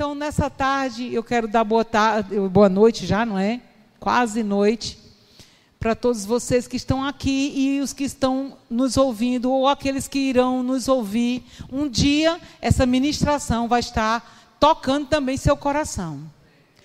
Então, nessa tarde, eu quero dar boa, tarde, boa noite já, não é? Quase noite. Para todos vocês que estão aqui e os que estão nos ouvindo, ou aqueles que irão nos ouvir. Um dia, essa ministração vai estar tocando também seu coração.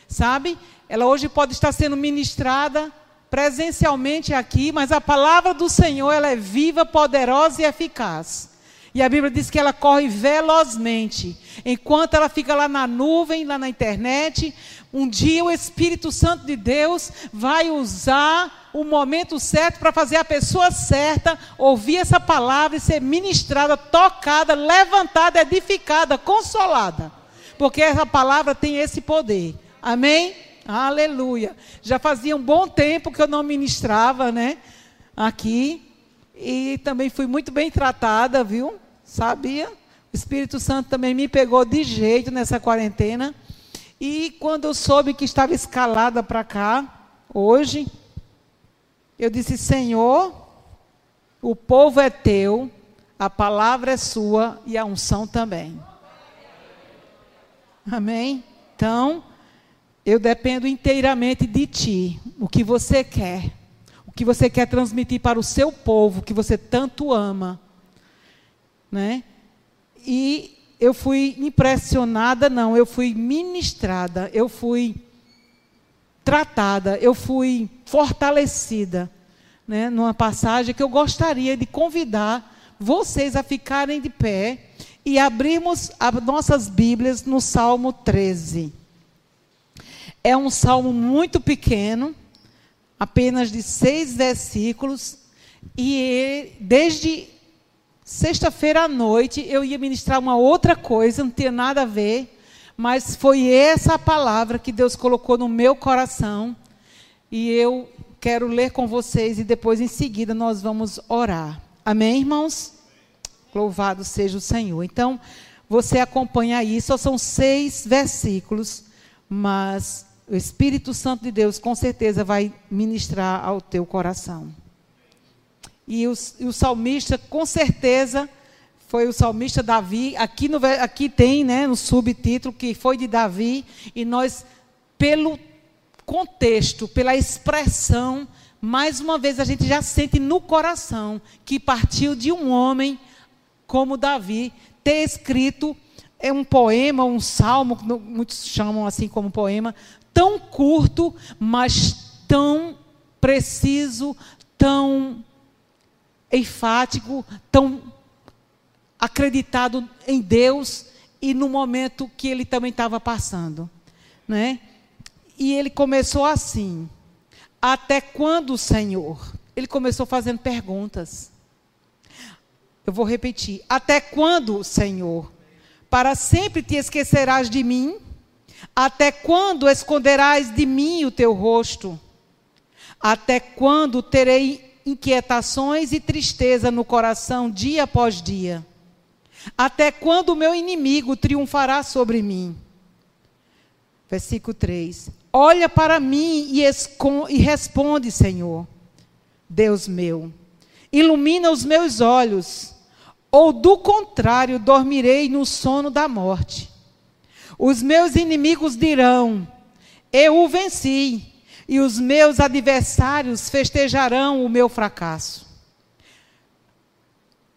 Sabe? Ela hoje pode estar sendo ministrada presencialmente aqui, mas a palavra do Senhor ela é viva, poderosa e eficaz. E a Bíblia diz que ela corre velozmente. Enquanto ela fica lá na nuvem, lá na internet, um dia o Espírito Santo de Deus vai usar o momento certo para fazer a pessoa certa ouvir essa palavra e ser ministrada, tocada, levantada, edificada, consolada. Porque essa palavra tem esse poder. Amém? Aleluia. Já fazia um bom tempo que eu não ministrava, né? Aqui. E também fui muito bem tratada, viu? Sabia? O Espírito Santo também me pegou de jeito nessa quarentena. E quando eu soube que estava escalada para cá, hoje, eu disse: Senhor, o povo é teu, a palavra é sua e a unção também. Amém? Então, eu dependo inteiramente de ti, o que você quer, o que você quer transmitir para o seu povo, que você tanto ama né? E eu fui impressionada, não, eu fui ministrada, eu fui tratada, eu fui fortalecida, né? Numa passagem que eu gostaria de convidar vocês a ficarem de pé e abrirmos as nossas Bíblias no Salmo 13. É um salmo muito pequeno, apenas de seis versículos, e desde Sexta-feira à noite eu ia ministrar uma outra coisa, não tinha nada a ver, mas foi essa palavra que Deus colocou no meu coração. E eu quero ler com vocês e depois em seguida nós vamos orar. Amém, irmãos? Louvado seja o Senhor. Então, você acompanha aí, só são seis versículos, mas o Espírito Santo de Deus com certeza vai ministrar ao teu coração. E o, e o salmista, com certeza, foi o salmista Davi. Aqui, no, aqui tem né, no subtítulo que foi de Davi. E nós, pelo contexto, pela expressão, mais uma vez a gente já sente no coração que partiu de um homem como Davi ter escrito é um poema, um salmo, muitos chamam assim como poema, tão curto, mas tão preciso, tão enfático, tão acreditado em Deus e no momento que ele também estava passando, né? E ele começou assim: Até quando, Senhor? Ele começou fazendo perguntas. Eu vou repetir: Até quando, Senhor? Para sempre te esquecerás de mim? Até quando esconderás de mim o teu rosto? Até quando terei inquietações e tristeza no coração dia após dia? Até quando o meu inimigo triunfará sobre mim? Versículo 3. Olha para mim e, e responde, Senhor, Deus meu. Ilumina os meus olhos, ou do contrário, dormirei no sono da morte. Os meus inimigos dirão: Eu o venci e os meus adversários festejarão o meu fracasso.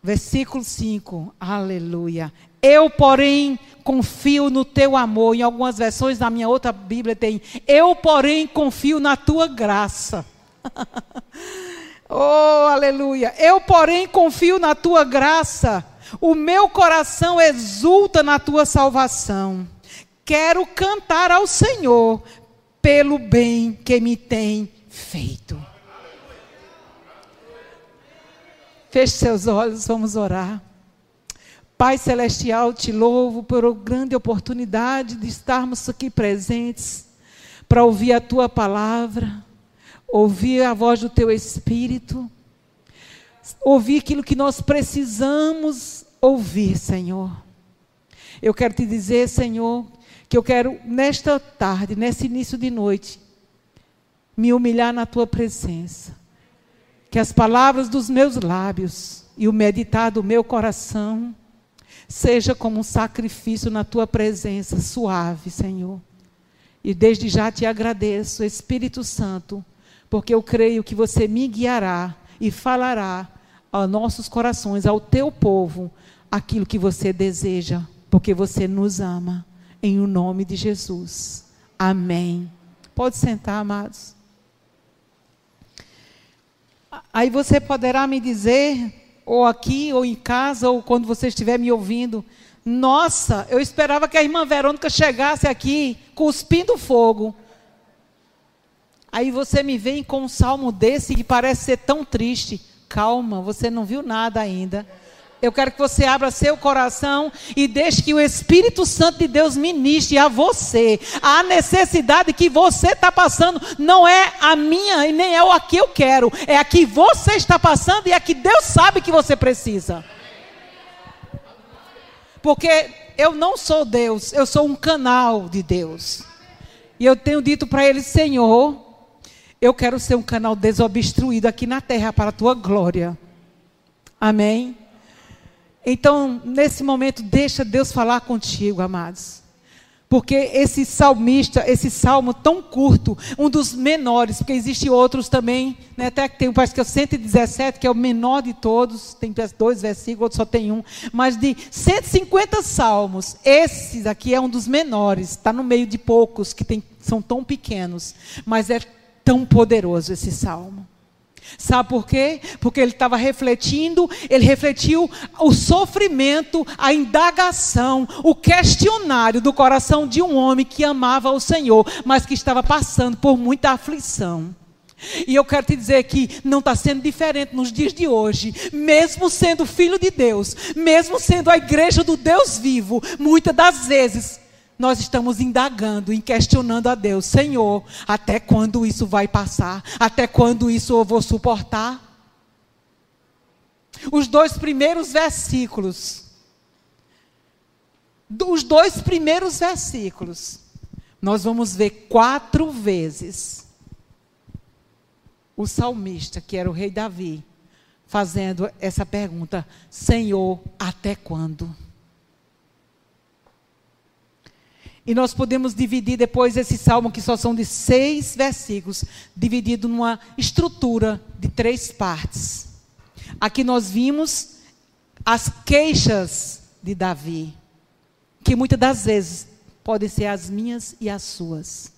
Versículo 5, aleluia. Eu, porém, confio no teu amor. Em algumas versões da minha outra Bíblia tem: Eu, porém, confio na tua graça. oh, aleluia. Eu, porém, confio na tua graça. O meu coração exulta na tua salvação. Quero cantar ao Senhor, pelo bem que me tem feito. Feche seus olhos, vamos orar. Pai Celestial, te louvo por grande oportunidade de estarmos aqui presentes para ouvir a tua palavra, ouvir a voz do teu Espírito, ouvir aquilo que nós precisamos ouvir, Senhor. Eu quero te dizer, Senhor, que eu quero, nesta tarde, nesse início de noite, me humilhar na tua presença. Que as palavras dos meus lábios e o meditar do meu coração seja como um sacrifício na tua presença, suave, Senhor. E desde já te agradeço, Espírito Santo, porque eu creio que você me guiará e falará aos nossos corações, ao teu povo, aquilo que você deseja, porque você nos ama. Em o nome de Jesus. Amém. Pode sentar, amados. Aí você poderá me dizer, ou aqui, ou em casa, ou quando você estiver me ouvindo, nossa, eu esperava que a irmã Verônica chegasse aqui cuspindo fogo. Aí você me vem com um salmo desse que parece ser tão triste. Calma, você não viu nada ainda. Eu quero que você abra seu coração e deixe que o Espírito Santo de Deus ministre a você. A necessidade que você está passando não é a minha e nem é a que eu quero. É a que você está passando e é a que Deus sabe que você precisa. Porque eu não sou Deus, eu sou um canal de Deus. E eu tenho dito para ele, Senhor, eu quero ser um canal desobstruído aqui na terra para a tua glória. Amém. Então, nesse momento, deixa Deus falar contigo, amados. Porque esse salmista, esse salmo tão curto, um dos menores, porque existem outros também, né, até que tem, parece que é o 117, que é o menor de todos, tem dois versículos, outro só tem um, mas de 150 salmos, esse aqui é um dos menores, está no meio de poucos que tem, são tão pequenos, mas é tão poderoso esse salmo. Sabe por quê? Porque ele estava refletindo, ele refletiu o sofrimento, a indagação, o questionário do coração de um homem que amava o Senhor, mas que estava passando por muita aflição. E eu quero te dizer que não está sendo diferente nos dias de hoje, mesmo sendo filho de Deus, mesmo sendo a igreja do Deus vivo, muitas das vezes nós estamos indagando e questionando a Deus: Senhor, até quando isso vai passar? Até quando isso eu vou suportar? Os dois primeiros versículos. Os dois primeiros versículos. Nós vamos ver quatro vezes o salmista, que era o rei Davi, fazendo essa pergunta: Senhor, até quando? E nós podemos dividir depois esse salmo, que só são de seis versículos, dividido numa estrutura de três partes. Aqui nós vimos as queixas de Davi, que muitas das vezes podem ser as minhas e as suas.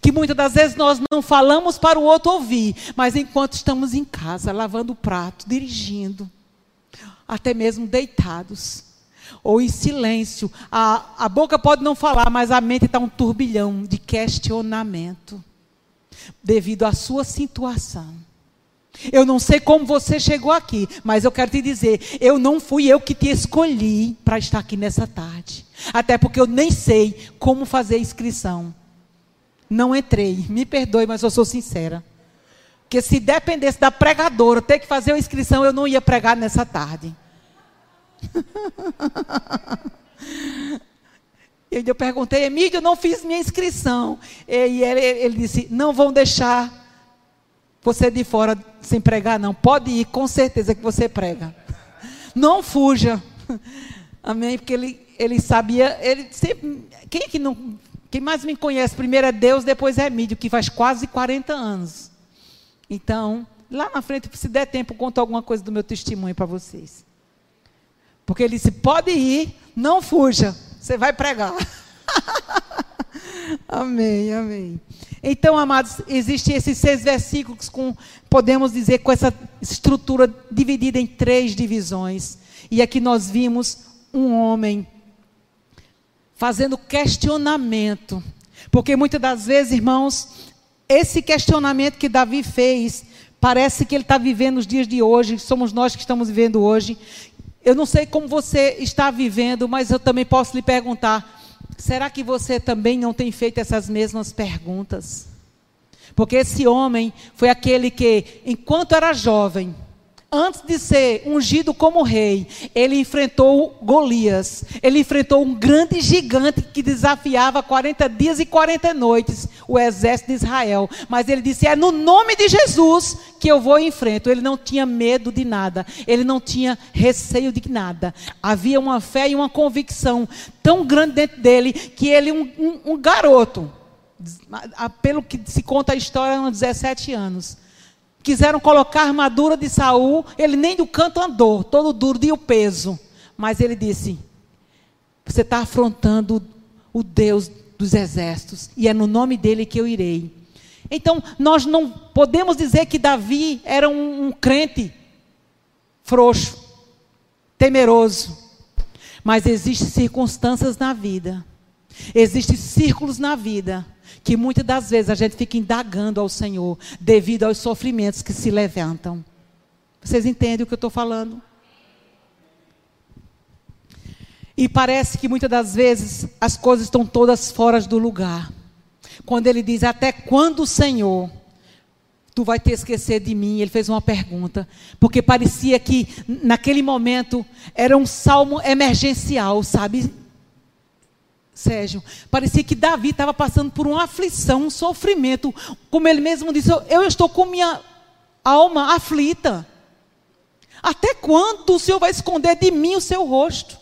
Que muitas das vezes nós não falamos para o outro ouvir, mas enquanto estamos em casa, lavando o prato, dirigindo, até mesmo deitados, ou em silêncio. A, a boca pode não falar, mas a mente está um turbilhão de questionamento devido à sua situação. Eu não sei como você chegou aqui, mas eu quero te dizer, eu não fui eu que te escolhi para estar aqui nessa tarde. Até porque eu nem sei como fazer a inscrição. Não entrei. Me perdoe, mas eu sou sincera. Porque se dependesse da pregadora ter que fazer a inscrição, eu não ia pregar nessa tarde. E eu perguntei, Emílio, eu não fiz minha inscrição. E ele, ele disse, não vão deixar você de fora sem pregar, não. Pode ir, com certeza que você prega. Não fuja. Amém? Porque ele, ele sabia, ele sempre, quem é que não, quem mais me conhece, primeiro é Deus, depois é Emílio, que faz quase 40 anos. Então, lá na frente, se der tempo, conto alguma coisa do meu testemunho para vocês. Porque ele disse: pode ir, não fuja, você vai pregar. amém, amém. Então, amados, existem esses seis versículos com, podemos dizer, com essa estrutura dividida em três divisões. E aqui nós vimos um homem fazendo questionamento. Porque muitas das vezes, irmãos, esse questionamento que Davi fez, parece que ele está vivendo os dias de hoje, somos nós que estamos vivendo hoje, eu não sei como você está vivendo, mas eu também posso lhe perguntar: será que você também não tem feito essas mesmas perguntas? Porque esse homem foi aquele que, enquanto era jovem, antes de ser ungido como rei, ele enfrentou Golias. Ele enfrentou um grande gigante que desafiava 40 dias e 40 noites o exército de Israel. Mas ele disse: É no nome de Jesus que eu vou e enfrento. Ele não tinha medo de nada. Ele não tinha receio de nada. Havia uma fé e uma convicção tão grande dentro dele que ele, um, um, um garoto, pelo que se conta a história, uns 17 anos quiseram colocar a armadura de Saul, ele nem do canto andou, todo duro de o peso. Mas ele disse: Você está afrontando o Deus dos exércitos, e é no nome dele que eu irei. Então, nós não podemos dizer que Davi era um, um crente frouxo, temeroso. Mas existem circunstâncias na vida, existem círculos na vida que muitas das vezes a gente fica indagando ao Senhor devido aos sofrimentos que se levantam. Vocês entendem o que eu estou falando? E parece que muitas das vezes as coisas estão todas fora do lugar. Quando ele diz: Até quando, Senhor, tu vai te esquecer de mim? Ele fez uma pergunta. Porque parecia que naquele momento era um salmo emergencial, sabe? Sérgio, parecia que Davi estava passando por uma aflição, um sofrimento. Como ele mesmo disse, eu estou com minha alma aflita. Até quando o Senhor vai esconder de mim o seu rosto?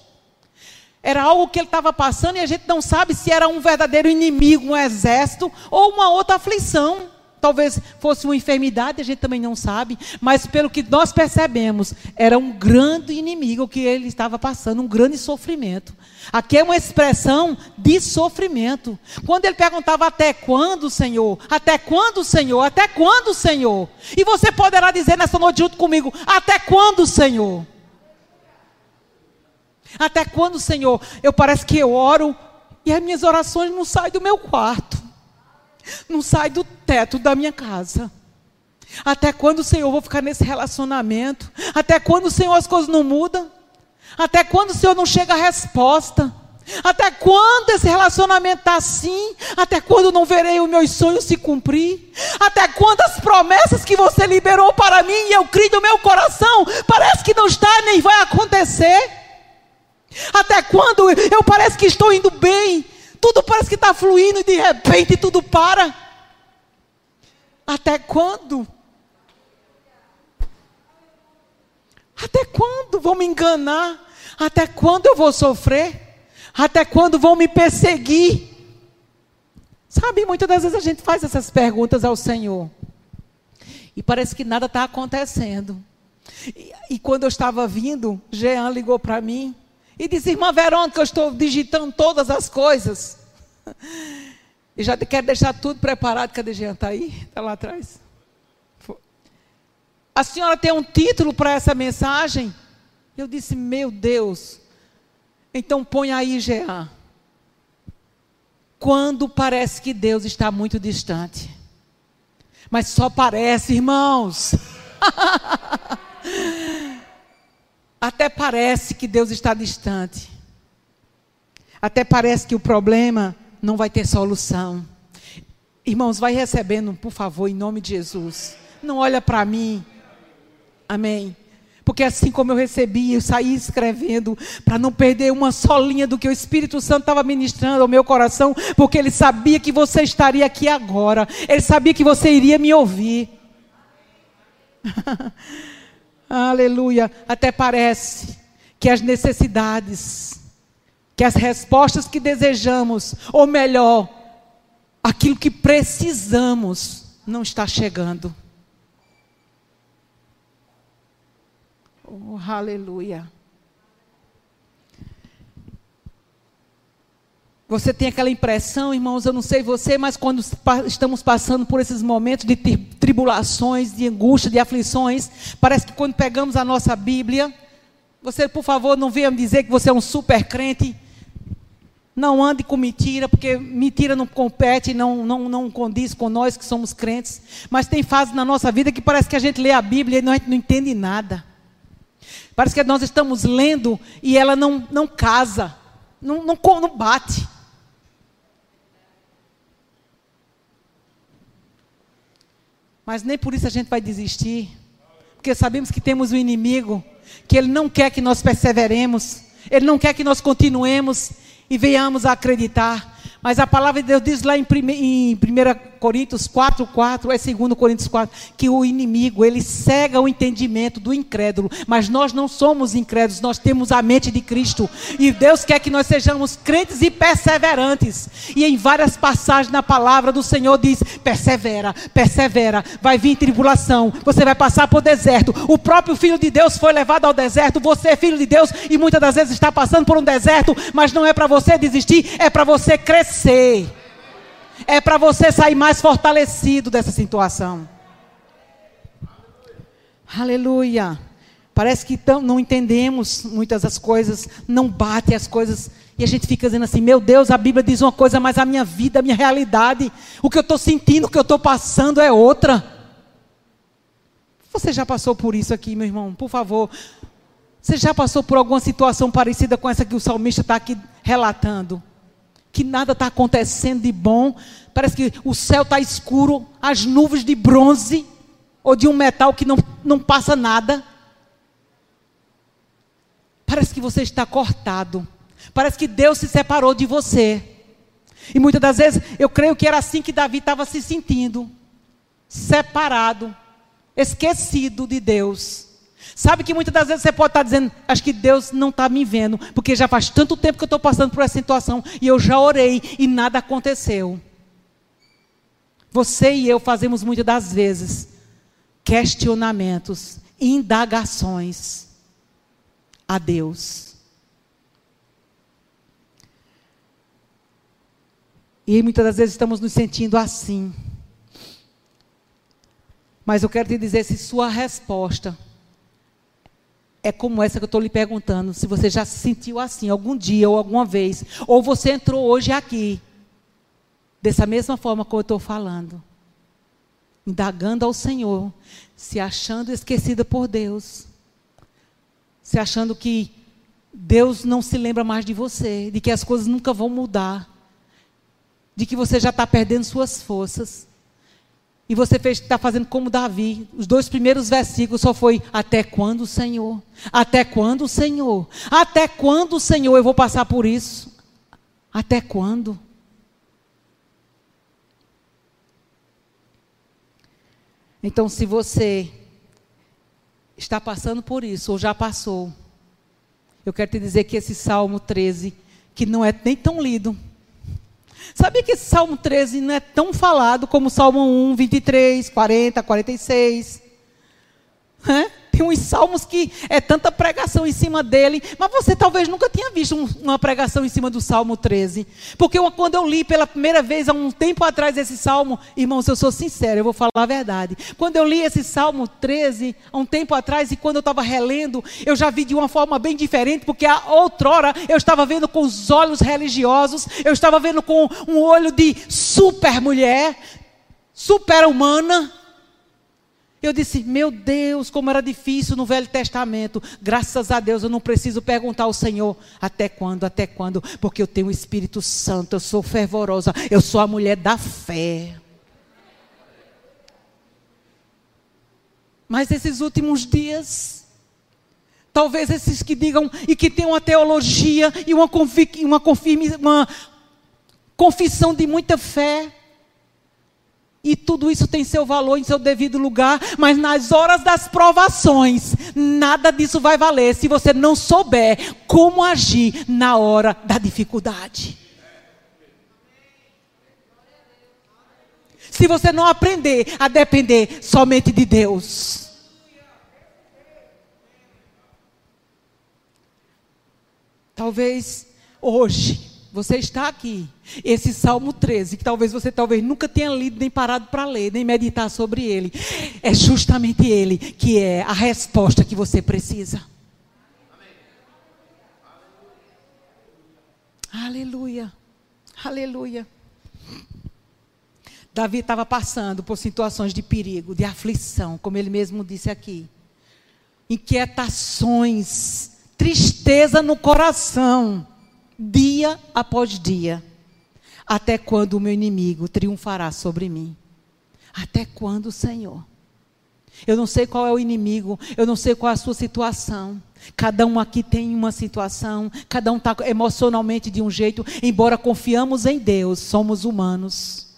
Era algo que ele estava passando e a gente não sabe se era um verdadeiro inimigo, um exército ou uma outra aflição. Talvez fosse uma enfermidade, a gente também não sabe, mas pelo que nós percebemos, era um grande inimigo que ele estava passando, um grande sofrimento. Aqui é uma expressão de sofrimento. Quando ele perguntava até quando, Senhor? Até quando, Senhor? Até quando, Senhor? E você poderá dizer nessa noite junto comigo: Até quando, Senhor? Até quando, Senhor? Eu parece que eu oro e as minhas orações não saem do meu quarto não sai do teto da minha casa. Até quando, Senhor, eu vou ficar nesse relacionamento? Até quando, Senhor, as coisas não mudam? Até quando, Senhor, não chega a resposta? Até quando esse relacionamento está assim? Até quando não verei os meus sonhos se cumprir? Até quando as promessas que você liberou para mim e eu criei no meu coração parece que não está nem vai acontecer? Até quando eu parece que estou indo bem tudo parece que está fluindo e de repente tudo para. Até quando? Até quando vão me enganar? Até quando eu vou sofrer? Até quando vão me perseguir? Sabe, muitas das vezes a gente faz essas perguntas ao Senhor. E parece que nada está acontecendo. E, e, quando eu estava vindo, Jean ligou para mim e disse: Irmã Verônica, eu estou digitando todas as coisas. E já quero deixar tudo preparado. Cadê Jean? Está aí? Está lá atrás? A senhora tem um título para essa mensagem? Eu disse: Meu Deus. Então põe aí, Jean. Quando parece que Deus está muito distante. Mas só parece, irmãos. Até parece que Deus está distante. Até parece que o problema não vai ter solução. Irmãos, vai recebendo, por favor, em nome de Jesus. Não olha para mim. Amém. Porque assim como eu recebi, eu saí escrevendo para não perder uma só linha do que o Espírito Santo estava ministrando ao meu coração, porque ele sabia que você estaria aqui agora. Ele sabia que você iria me ouvir. Aleluia. Até parece que as necessidades, que as respostas que desejamos, ou melhor, aquilo que precisamos, não está chegando. Oh, aleluia. Você tem aquela impressão, irmãos, eu não sei você, mas quando estamos passando por esses momentos de tribulações, de angústia, de aflições, parece que quando pegamos a nossa Bíblia, você, por favor, não venha me dizer que você é um super crente. Não ande com mentira, porque mentira não compete, não, não, não condiz com nós que somos crentes. Mas tem fases na nossa vida que parece que a gente lê a Bíblia e a gente não entende nada. Parece que nós estamos lendo e ela não, não casa, não, não, não bate. Mas nem por isso a gente vai desistir. Porque sabemos que temos um inimigo, que ele não quer que nós perseveremos, ele não quer que nós continuemos e venhamos a acreditar. Mas a palavra de Deus diz lá em, em 1 Coríntios 4, 4, é 2 Coríntios 4, que o inimigo, ele cega o entendimento do incrédulo. Mas nós não somos incrédulos, nós temos a mente de Cristo. E Deus quer que nós sejamos crentes e perseverantes. E em várias passagens na palavra do Senhor diz: persevera, persevera, vai vir tribulação, você vai passar por deserto. O próprio Filho de Deus foi levado ao deserto, você é filho de Deus e muitas das vezes está passando por um deserto, mas não é para você desistir, é para você crescer crescer. É para você sair mais fortalecido dessa situação. Aleluia. Parece que tão, não entendemos muitas das coisas, não bate as coisas. E a gente fica dizendo assim: meu Deus, a Bíblia diz uma coisa, mas a minha vida, a minha realidade, o que eu estou sentindo, o que eu estou passando é outra. Você já passou por isso aqui, meu irmão? Por favor. Você já passou por alguma situação parecida com essa que o salmista está aqui relatando? Que nada está acontecendo de bom, parece que o céu está escuro, as nuvens de bronze ou de um metal que não, não passa nada. Parece que você está cortado, parece que Deus se separou de você. E muitas das vezes eu creio que era assim que Davi estava se sentindo separado, esquecido de Deus. Sabe que muitas das vezes você pode estar dizendo, acho que Deus não está me vendo, porque já faz tanto tempo que eu estou passando por essa situação e eu já orei e nada aconteceu. Você e eu fazemos muitas das vezes questionamentos, indagações a Deus. E muitas das vezes estamos nos sentindo assim. Mas eu quero te dizer se sua resposta é como essa que eu estou lhe perguntando, se você já se sentiu assim algum dia ou alguma vez, ou você entrou hoje aqui, dessa mesma forma como eu estou falando, indagando ao Senhor, se achando esquecida por Deus, se achando que Deus não se lembra mais de você, de que as coisas nunca vão mudar, de que você já está perdendo suas forças. E você está fazendo como Davi. Os dois primeiros versículos só foi até quando, Senhor? Até quando, Senhor? Até quando, Senhor, eu vou passar por isso? Até quando? Então, se você está passando por isso, ou já passou, eu quero te dizer que esse Salmo 13, que não é nem tão lido, Sabia que esse Salmo 13 não é tão falado como Salmo 1, 23, 40, 46? É? Tem uns salmos que é tanta pregação em cima dele, mas você talvez nunca tenha visto um, uma pregação em cima do Salmo 13. Porque eu, quando eu li pela primeira vez, há um tempo atrás, esse salmo, irmãos, eu sou sincero, eu vou falar a verdade. Quando eu li esse Salmo 13, há um tempo atrás, e quando eu estava relendo, eu já vi de uma forma bem diferente, porque a outrora eu estava vendo com os olhos religiosos, eu estava vendo com um olho de super mulher, super humana eu disse, meu Deus, como era difícil no Velho Testamento. Graças a Deus eu não preciso perguntar ao Senhor até quando, até quando, porque eu tenho o Espírito Santo, eu sou fervorosa, eu sou a mulher da fé. Mas esses últimos dias, talvez esses que digam e que tenham uma teologia e uma, uma, confirme, uma confissão de muita fé, e tudo isso tem seu valor em seu devido lugar, mas nas horas das provações, nada disso vai valer se você não souber como agir na hora da dificuldade. Se você não aprender a depender somente de Deus. Talvez hoje você está aqui. Esse Salmo 13, que talvez você talvez nunca tenha lido, nem parado para ler, nem meditar sobre ele. É justamente ele que é a resposta que você precisa. Aleluia. Aleluia. Davi estava passando por situações de perigo, de aflição, como ele mesmo disse aqui. Inquietações, tristeza no coração dia após dia, até quando o meu inimigo triunfará sobre mim? Até quando, Senhor? Eu não sei qual é o inimigo, eu não sei qual é a sua situação. Cada um aqui tem uma situação, cada um está emocionalmente de um jeito, embora confiamos em Deus, somos humanos.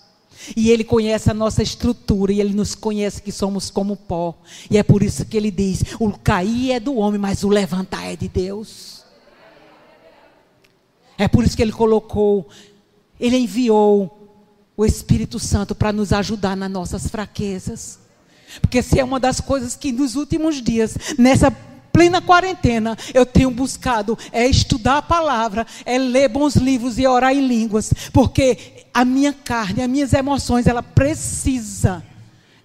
E Ele conhece a nossa estrutura, e Ele nos conhece que somos como pó. E é por isso que Ele diz: o cair é do homem, mas o levantar é de Deus. É por isso que Ele colocou, Ele enviou o Espírito Santo para nos ajudar nas nossas fraquezas. Porque se é uma das coisas que nos últimos dias, nessa plena quarentena, eu tenho buscado é estudar a palavra, é ler bons livros e orar em línguas, porque a minha carne, as minhas emoções, ela precisa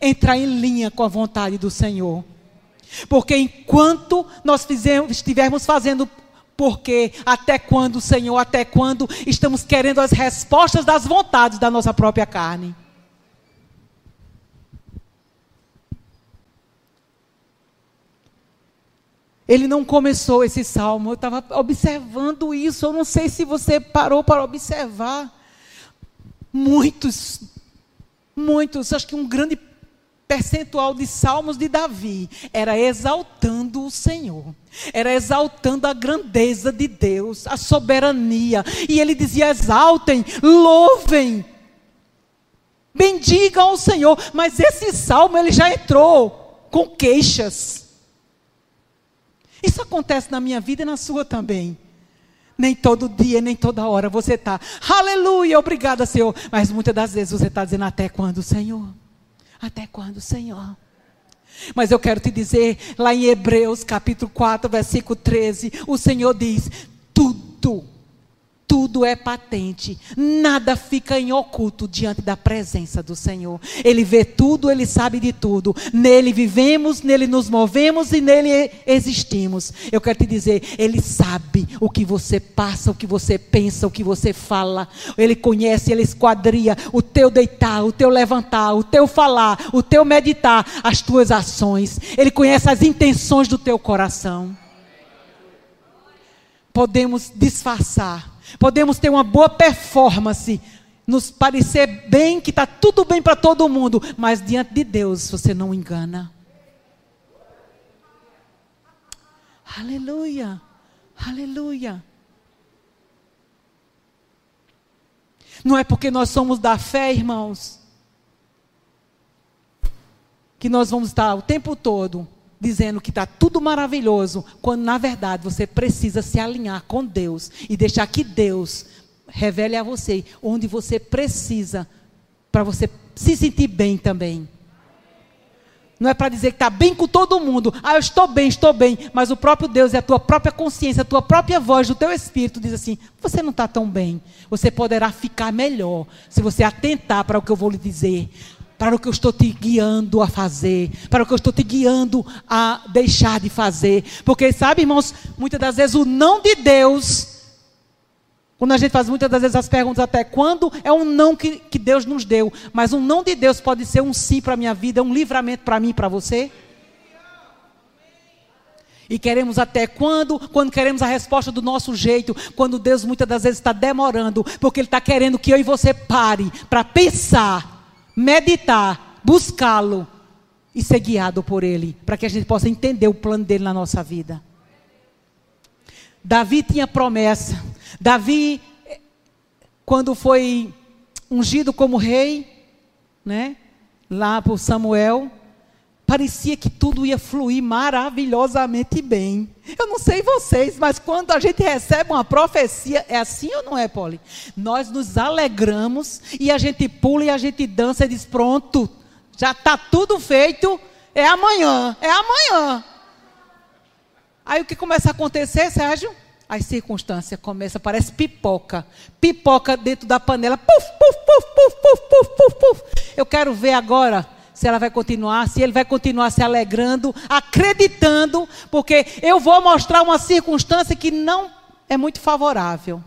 entrar em linha com a vontade do Senhor. Porque enquanto nós fizemos, estivermos fazendo porque até quando, Senhor, até quando estamos querendo as respostas das vontades da nossa própria carne? Ele não começou esse salmo, eu estava observando isso, eu não sei se você parou para observar. Muitos, muitos, acho que um grande percentual de salmos de Davi era exaltando o Senhor, era exaltando a grandeza de Deus, a soberania. E ele dizia: exaltem, louvem, bendigam ao Senhor. Mas esse salmo ele já entrou com queixas. Isso acontece na minha vida e na sua também. Nem todo dia, nem toda hora você está, aleluia, obrigada, Senhor. Mas muitas das vezes você está dizendo, até quando, Senhor? Até quando, Senhor? Mas eu quero te dizer, lá em Hebreus capítulo 4, versículo 13, o Senhor diz: tudo tudo é patente, nada fica em oculto diante da presença do Senhor. Ele vê tudo, ele sabe de tudo. Nele vivemos, nele nos movemos e nele existimos. Eu quero te dizer, ele sabe o que você passa, o que você pensa, o que você fala. Ele conhece, ele esquadria o teu deitar, o teu levantar, o teu falar, o teu meditar, as tuas ações. Ele conhece as intenções do teu coração. Podemos disfarçar Podemos ter uma boa performance, nos parecer bem, que está tudo bem para todo mundo, mas diante de Deus você não engana. Aleluia, aleluia. Não é porque nós somos da fé, irmãos, que nós vamos estar o tempo todo dizendo que está tudo maravilhoso, quando na verdade você precisa se alinhar com Deus e deixar que Deus revele a você onde você precisa para você se sentir bem também. Não é para dizer que está bem com todo mundo. Ah, eu estou bem, estou bem. Mas o próprio Deus e a tua própria consciência, a tua própria voz, o teu espírito diz assim: você não está tão bem. Você poderá ficar melhor se você atentar para o que eu vou lhe dizer para o que eu estou te guiando a fazer, para o que eu estou te guiando a deixar de fazer. Porque, sabe, irmãos, muitas das vezes o não de Deus, quando a gente faz muitas das vezes as perguntas até quando, é um não que, que Deus nos deu. Mas um não de Deus pode ser um sim para a minha vida, um livramento para mim e para você. E queremos até quando? Quando queremos a resposta do nosso jeito, quando Deus muitas das vezes está demorando, porque Ele está querendo que eu e você pare para pensar meditar, buscá-lo e ser guiado por ele, para que a gente possa entender o plano dele na nossa vida. Davi tinha promessa. Davi, quando foi ungido como rei, né, lá por Samuel, parecia que tudo ia fluir maravilhosamente bem. Eu não sei vocês, mas quando a gente recebe uma profecia, é assim ou não é, Poli? Nós nos alegramos e a gente pula e a gente dança e diz: pronto, já está tudo feito, é amanhã, é amanhã. Aí o que começa a acontecer, Sérgio? As circunstâncias começam, parece pipoca. Pipoca dentro da panela. Puf, puf, puf, puf, puf, puf, puf, puf. Eu quero ver agora se ela vai continuar, se ele vai continuar se alegrando, acreditando, porque eu vou mostrar uma circunstância que não é muito favorável.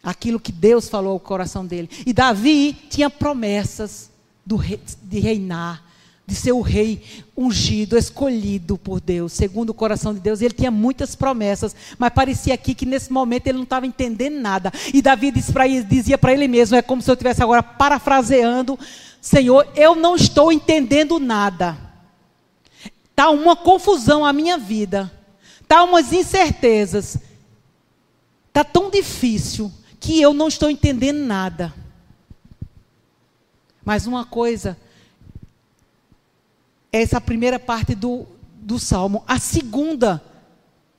Aquilo que Deus falou ao coração dele. E Davi tinha promessas rei, de reinar, de ser o rei ungido, escolhido por Deus, segundo o coração de Deus. Ele tinha muitas promessas, mas parecia aqui que nesse momento ele não estava entendendo nada. E Davi dizia para ele mesmo: é como se eu estivesse agora parafraseando Senhor, eu não estou entendendo nada. Está uma confusão a minha vida. Está umas incertezas. Está tão difícil que eu não estou entendendo nada. Mas uma coisa, essa primeira parte do, do salmo. A segunda,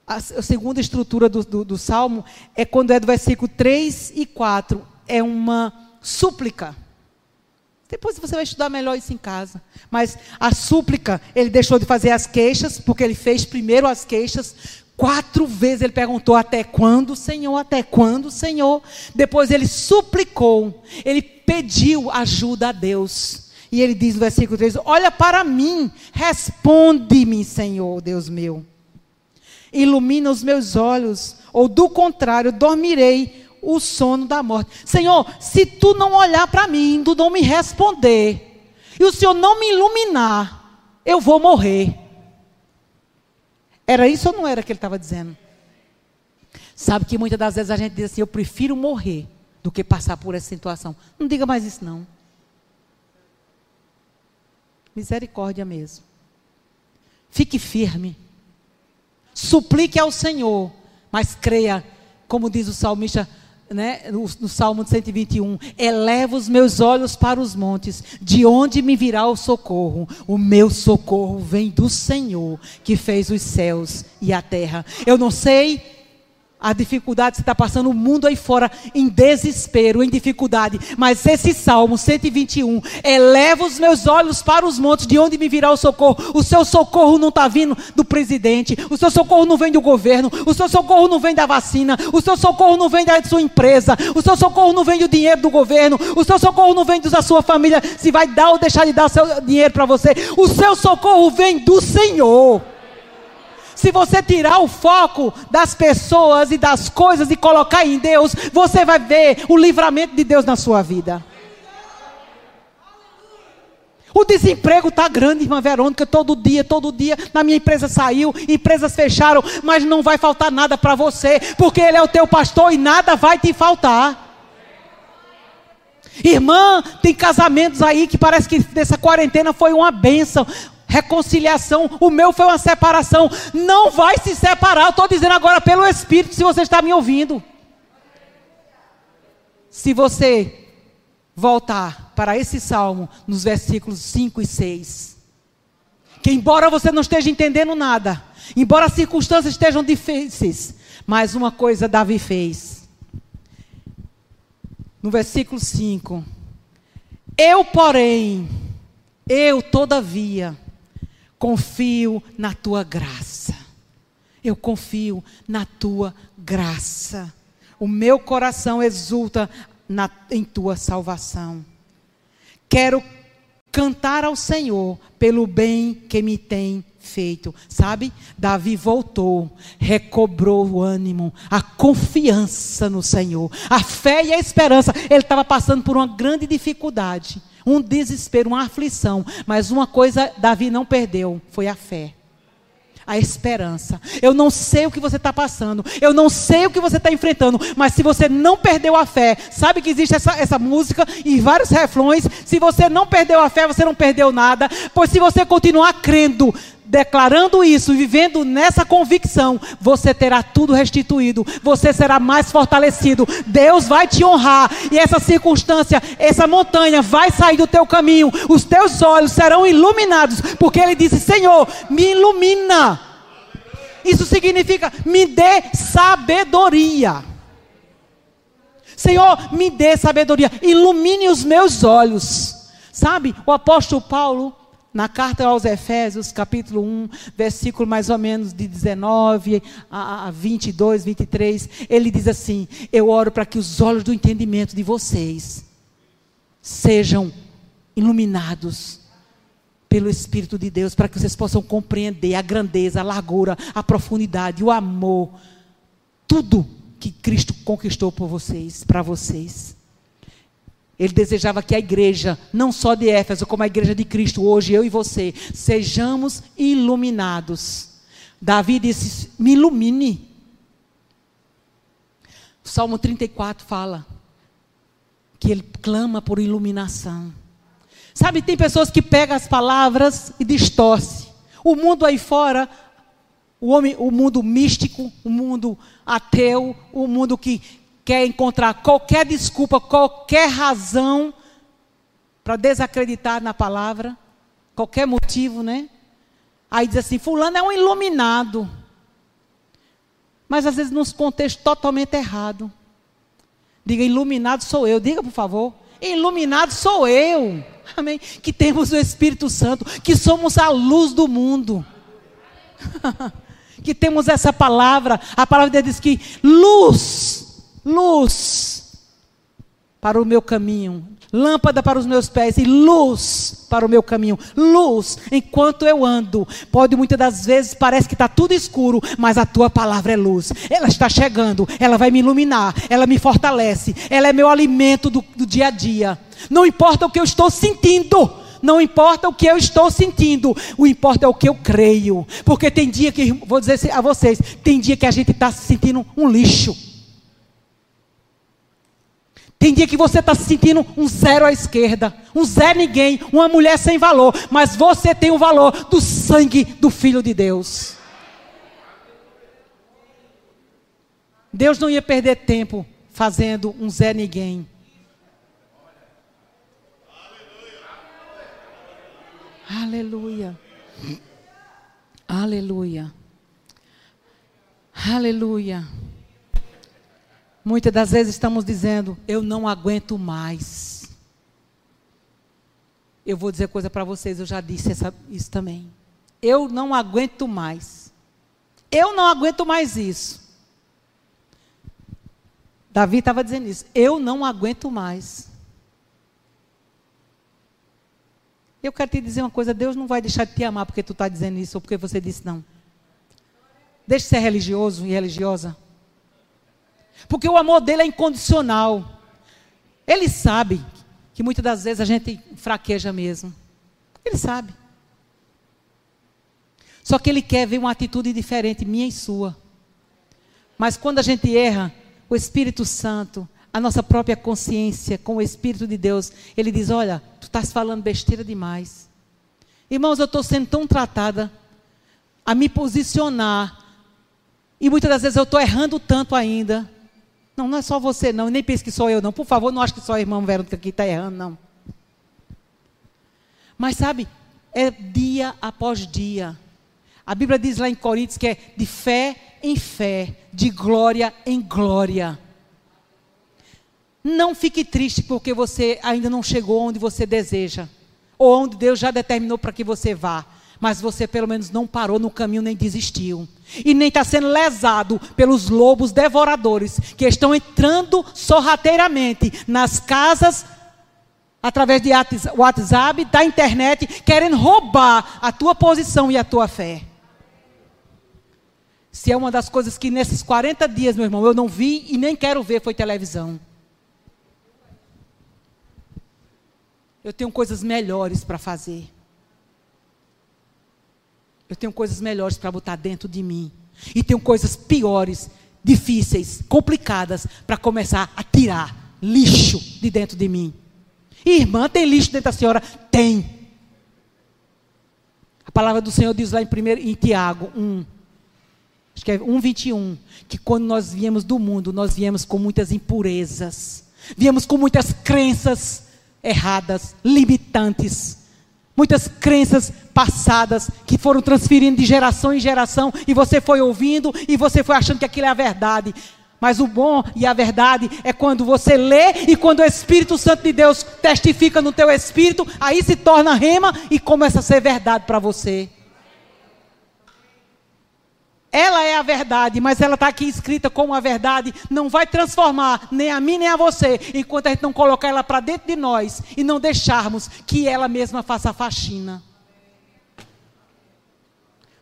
a, a segunda estrutura do, do, do salmo é quando é do versículo 3 e 4. É uma súplica. Depois você vai estudar melhor isso em casa. Mas a súplica, ele deixou de fazer as queixas, porque ele fez primeiro as queixas. Quatro vezes ele perguntou: Até quando, Senhor? Até quando, Senhor? Depois ele suplicou, ele pediu ajuda a Deus. E ele diz no versículo 3: Olha para mim, responde-me, Senhor, Deus meu. Ilumina os meus olhos, ou do contrário, dormirei o sono da morte. Senhor, se tu não olhar para mim, tu não me responder, e o Senhor não me iluminar, eu vou morrer. Era isso ou não era que ele estava dizendo? Sabe que muitas das vezes a gente diz assim: eu prefiro morrer do que passar por essa situação. Não diga mais isso, não. Misericórdia mesmo. Fique firme. Suplique ao Senhor, mas creia, como diz o salmista, né, no, no Salmo 121, eleva os meus olhos para os montes, de onde me virá o socorro? O meu socorro vem do Senhor, que fez os céus e a terra. Eu não sei a dificuldade que está passando o mundo aí fora em desespero, em dificuldade. Mas esse Salmo 121, eleva os meus olhos para os montes, de onde me virá o socorro. O seu socorro não está vindo do presidente, o seu socorro não vem do governo, o seu socorro não vem da vacina, o seu socorro não vem da sua empresa, o seu socorro não vem do dinheiro do governo, o seu socorro não vem da sua família, se vai dar ou deixar de dar seu dinheiro para você. O seu socorro vem do Senhor. Se você tirar o foco das pessoas e das coisas e colocar em Deus, você vai ver o livramento de Deus na sua vida. O desemprego está grande, irmã Verônica, todo dia, todo dia. Na minha empresa saiu, empresas fecharam, mas não vai faltar nada para você, porque Ele é o teu pastor e nada vai te faltar. Irmã, tem casamentos aí que parece que dessa quarentena foi uma bênção reconciliação, o meu foi uma separação. Não vai se separar, eu estou dizendo agora pelo Espírito, se você está me ouvindo. Se você voltar para esse salmo, nos versículos 5 e 6, que embora você não esteja entendendo nada, embora as circunstâncias estejam difíceis, mas uma coisa Davi fez. No versículo 5: Eu, porém, eu, todavia, confio na tua graça. Eu confio na tua graça. O meu coração exulta na, em tua salvação. Quero cantar ao Senhor pelo bem que me tem feito. Sabe? Davi voltou, recobrou o ânimo, a confiança no Senhor, a fé e a esperança. Ele estava passando por uma grande dificuldade um desespero, uma aflição. Mas uma coisa Davi não perdeu: foi a fé. A esperança. Eu não sei o que você está passando, eu não sei o que você está enfrentando, mas se você não perdeu a fé, sabe que existe essa, essa música e vários refrões. Se você não perdeu a fé, você não perdeu nada, pois se você continuar crendo, declarando isso vivendo nessa convicção, você terá tudo restituído, você será mais fortalecido, Deus vai te honrar, e essa circunstância, essa montanha vai sair do teu caminho, os teus olhos serão iluminados, porque Ele disse: Senhor, me ilumina. Isso significa, me dê sabedoria. Senhor, me dê sabedoria, ilumine os meus olhos. Sabe, o apóstolo Paulo, na carta aos Efésios, capítulo 1, versículo mais ou menos de 19 a 22, 23, ele diz assim: Eu oro para que os olhos do entendimento de vocês sejam iluminados pelo Espírito de Deus, para que vocês possam compreender a grandeza, a largura, a profundidade, o amor, tudo que Cristo conquistou por vocês, para vocês. Ele desejava que a igreja, não só de Éfeso, como a igreja de Cristo, hoje, eu e você, sejamos iluminados. Davi disse: Me ilumine. O Salmo 34 fala que ele clama por iluminação. Sabe, tem pessoas que pegam as palavras e distorcem. O mundo aí fora, o, homem, o mundo místico, o mundo ateu, o mundo que quer encontrar qualquer desculpa, qualquer razão para desacreditar na palavra, qualquer motivo, né? Aí diz assim: Fulano é um iluminado. Mas às vezes nos contexto totalmente errado. Diga, iluminado sou eu. Diga, por favor. Iluminado sou eu. Amém. Que temos o Espírito Santo, que somos a luz do mundo. que temos essa palavra. A palavra de Deus diz que luz, luz para o meu caminho, lâmpada para os meus pés e luz para o meu caminho. Luz enquanto eu ando. Pode muitas das vezes parece que está tudo escuro, mas a tua palavra é luz. Ela está chegando, ela vai me iluminar, ela me fortalece, ela é meu alimento do, do dia a dia. Não importa o que eu estou sentindo. Não importa o que eu estou sentindo, o importa é o que eu creio. Porque tem dia que, vou dizer a vocês, tem dia que a gente está se sentindo um lixo. Tem dia que você está se sentindo um zero à esquerda, um zero ninguém, uma mulher sem valor, mas você tem o valor do sangue do Filho de Deus. Deus não ia perder tempo fazendo um zé ninguém. Aleluia. Aleluia. Aleluia. Muitas das vezes estamos dizendo, eu não aguento mais. Eu vou dizer coisa para vocês, eu já disse essa, isso também. Eu não aguento mais. Eu não aguento mais isso. Davi estava dizendo isso. Eu não aguento mais. Eu quero te dizer uma coisa: Deus não vai deixar de te amar porque tu está dizendo isso ou porque você disse não. Deixe de ser religioso e religiosa. Porque o amor dele é incondicional. Ele sabe que muitas das vezes a gente fraqueja mesmo. Ele sabe. Só que ele quer ver uma atitude diferente, minha e sua. Mas quando a gente erra, o Espírito Santo, a nossa própria consciência com o Espírito de Deus, ele diz: Olha, tu estás falando besteira demais. Irmãos, eu estou sendo tão tratada a me posicionar. E muitas das vezes eu estou errando tanto ainda. Não, não é só você, não. Nem pense que sou eu, não. Por favor, não acho que só a irmã Verônica aqui está errando, não. Mas sabe, é dia após dia. A Bíblia diz lá em Coríntios que é de fé em fé, de glória em glória. Não fique triste porque você ainda não chegou onde você deseja, ou onde Deus já determinou para que você vá mas você pelo menos não parou no caminho nem desistiu. E nem está sendo lesado pelos lobos devoradores que estão entrando sorrateiramente nas casas, através de WhatsApp, da internet, querendo roubar a tua posição e a tua fé. Se é uma das coisas que nesses 40 dias, meu irmão, eu não vi e nem quero ver, foi televisão. Eu tenho coisas melhores para fazer. Eu tenho coisas melhores para botar dentro de mim. E tenho coisas piores, difíceis, complicadas para começar a tirar lixo de dentro de mim. Irmã, tem lixo dentro da senhora? Tem. A palavra do Senhor diz lá em, primeiro, em Tiago 1, acho que é 1,21, que quando nós viemos do mundo, nós viemos com muitas impurezas, viemos com muitas crenças erradas, limitantes muitas crenças passadas que foram transferindo de geração em geração e você foi ouvindo e você foi achando que aquilo é a verdade. Mas o bom e a verdade é quando você lê e quando o Espírito Santo de Deus testifica no teu espírito, aí se torna rema e começa a ser verdade para você. Ela é a verdade, mas ela está aqui escrita como a verdade. Não vai transformar nem a mim nem a você, enquanto a gente não colocar ela para dentro de nós e não deixarmos que ela mesma faça a faxina.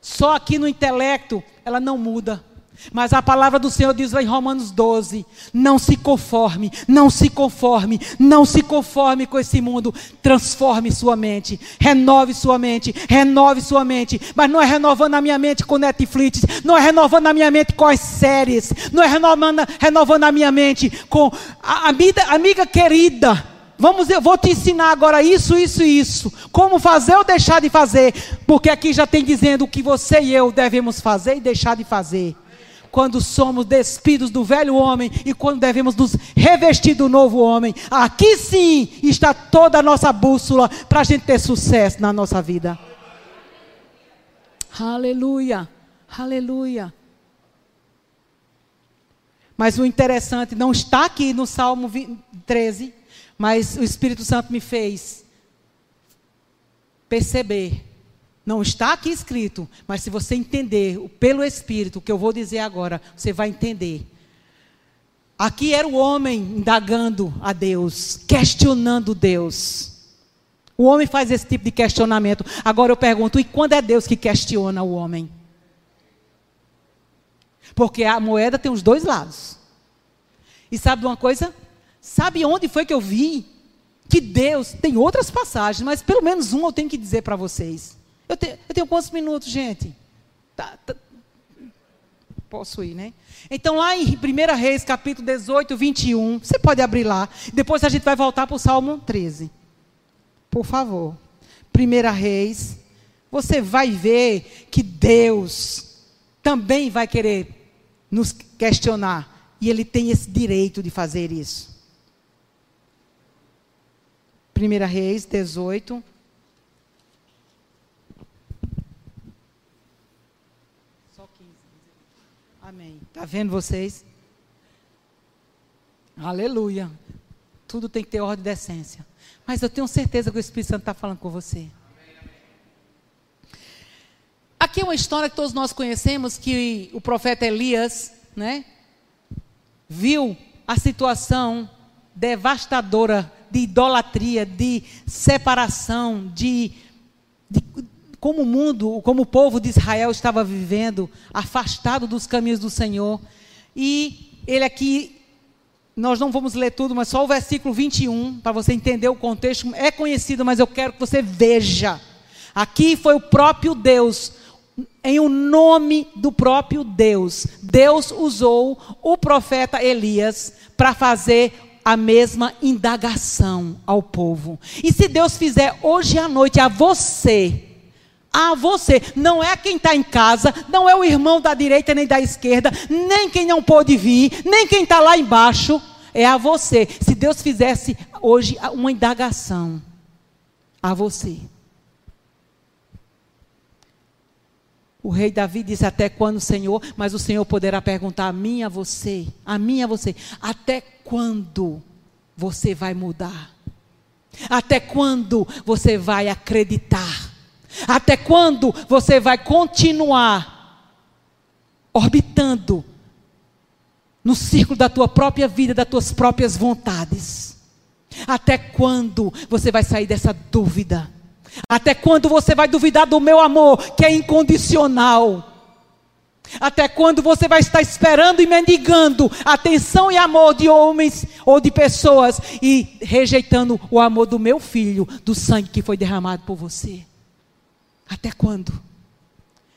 Só aqui no intelecto ela não muda. Mas a palavra do Senhor diz lá em Romanos 12: não se conforme, não se conforme, não se conforme com esse mundo, transforme sua mente, renove sua mente, renove sua mente, mas não é renovando a minha mente com Netflix, não é renovando a minha mente com as séries, não é renovando, renovando a minha mente com a amiga, amiga querida, Vamos, eu vou te ensinar agora isso, isso e isso. Como fazer ou deixar de fazer. Porque aqui já tem dizendo o que você e eu devemos fazer e deixar de fazer. Quando somos despidos do velho homem e quando devemos nos revestir do novo homem. Aqui sim está toda a nossa bússola para a gente ter sucesso na nossa vida. Aleluia, aleluia. Mas o interessante não está aqui no Salmo 13 mas o Espírito Santo me fez perceber. Não está aqui escrito, mas se você entender pelo Espírito o que eu vou dizer agora, você vai entender. Aqui era o homem indagando a Deus, questionando Deus. O homem faz esse tipo de questionamento. Agora eu pergunto: e quando é Deus que questiona o homem? Porque a moeda tem os dois lados. E sabe uma coisa? Sabe onde foi que eu vi que Deus tem outras passagens, mas pelo menos uma eu tenho que dizer para vocês. Eu tenho, eu tenho, quantos minutos, gente? Tá, tá, posso ir, né? Então, lá em 1 Reis, capítulo 18, 21, você pode abrir lá. Depois a gente vai voltar para o Salmo 13. Por favor. 1 Reis, você vai ver que Deus também vai querer nos questionar. E Ele tem esse direito de fazer isso. 1 Reis 18. Só 15. Amém. Está vendo vocês? Aleluia. Tudo tem que ter ordem de essência. Mas eu tenho certeza que o Espírito Santo está falando com você. Aqui é uma história que todos nós conhecemos, que o profeta Elias, né, viu a situação devastadora de idolatria, de separação, de, de como o mundo, como o povo de Israel estava vivendo, afastado dos caminhos do Senhor. E ele aqui, nós não vamos ler tudo, mas só o versículo 21, para você entender o contexto, é conhecido, mas eu quero que você veja. Aqui foi o próprio Deus, em o nome do próprio Deus. Deus usou o profeta Elias para fazer a mesma indagação ao povo. E se Deus fizer hoje à noite a você, a você, não é quem está em casa, não é o irmão da direita nem da esquerda, nem quem não pôde vir, nem quem está lá embaixo, é a você. Se Deus fizesse hoje uma indagação a você. O rei Davi disse: Até quando, Senhor? Mas o Senhor poderá perguntar a mim a você, a mim a você: Até quando você vai mudar? Até quando você vai acreditar? Até quando você vai continuar orbitando no círculo da tua própria vida, das tuas próprias vontades? Até quando você vai sair dessa dúvida? Até quando você vai duvidar do meu amor, que é incondicional? Até quando você vai estar esperando e mendigando atenção e amor de homens ou de pessoas e rejeitando o amor do meu filho, do sangue que foi derramado por você? Até quando?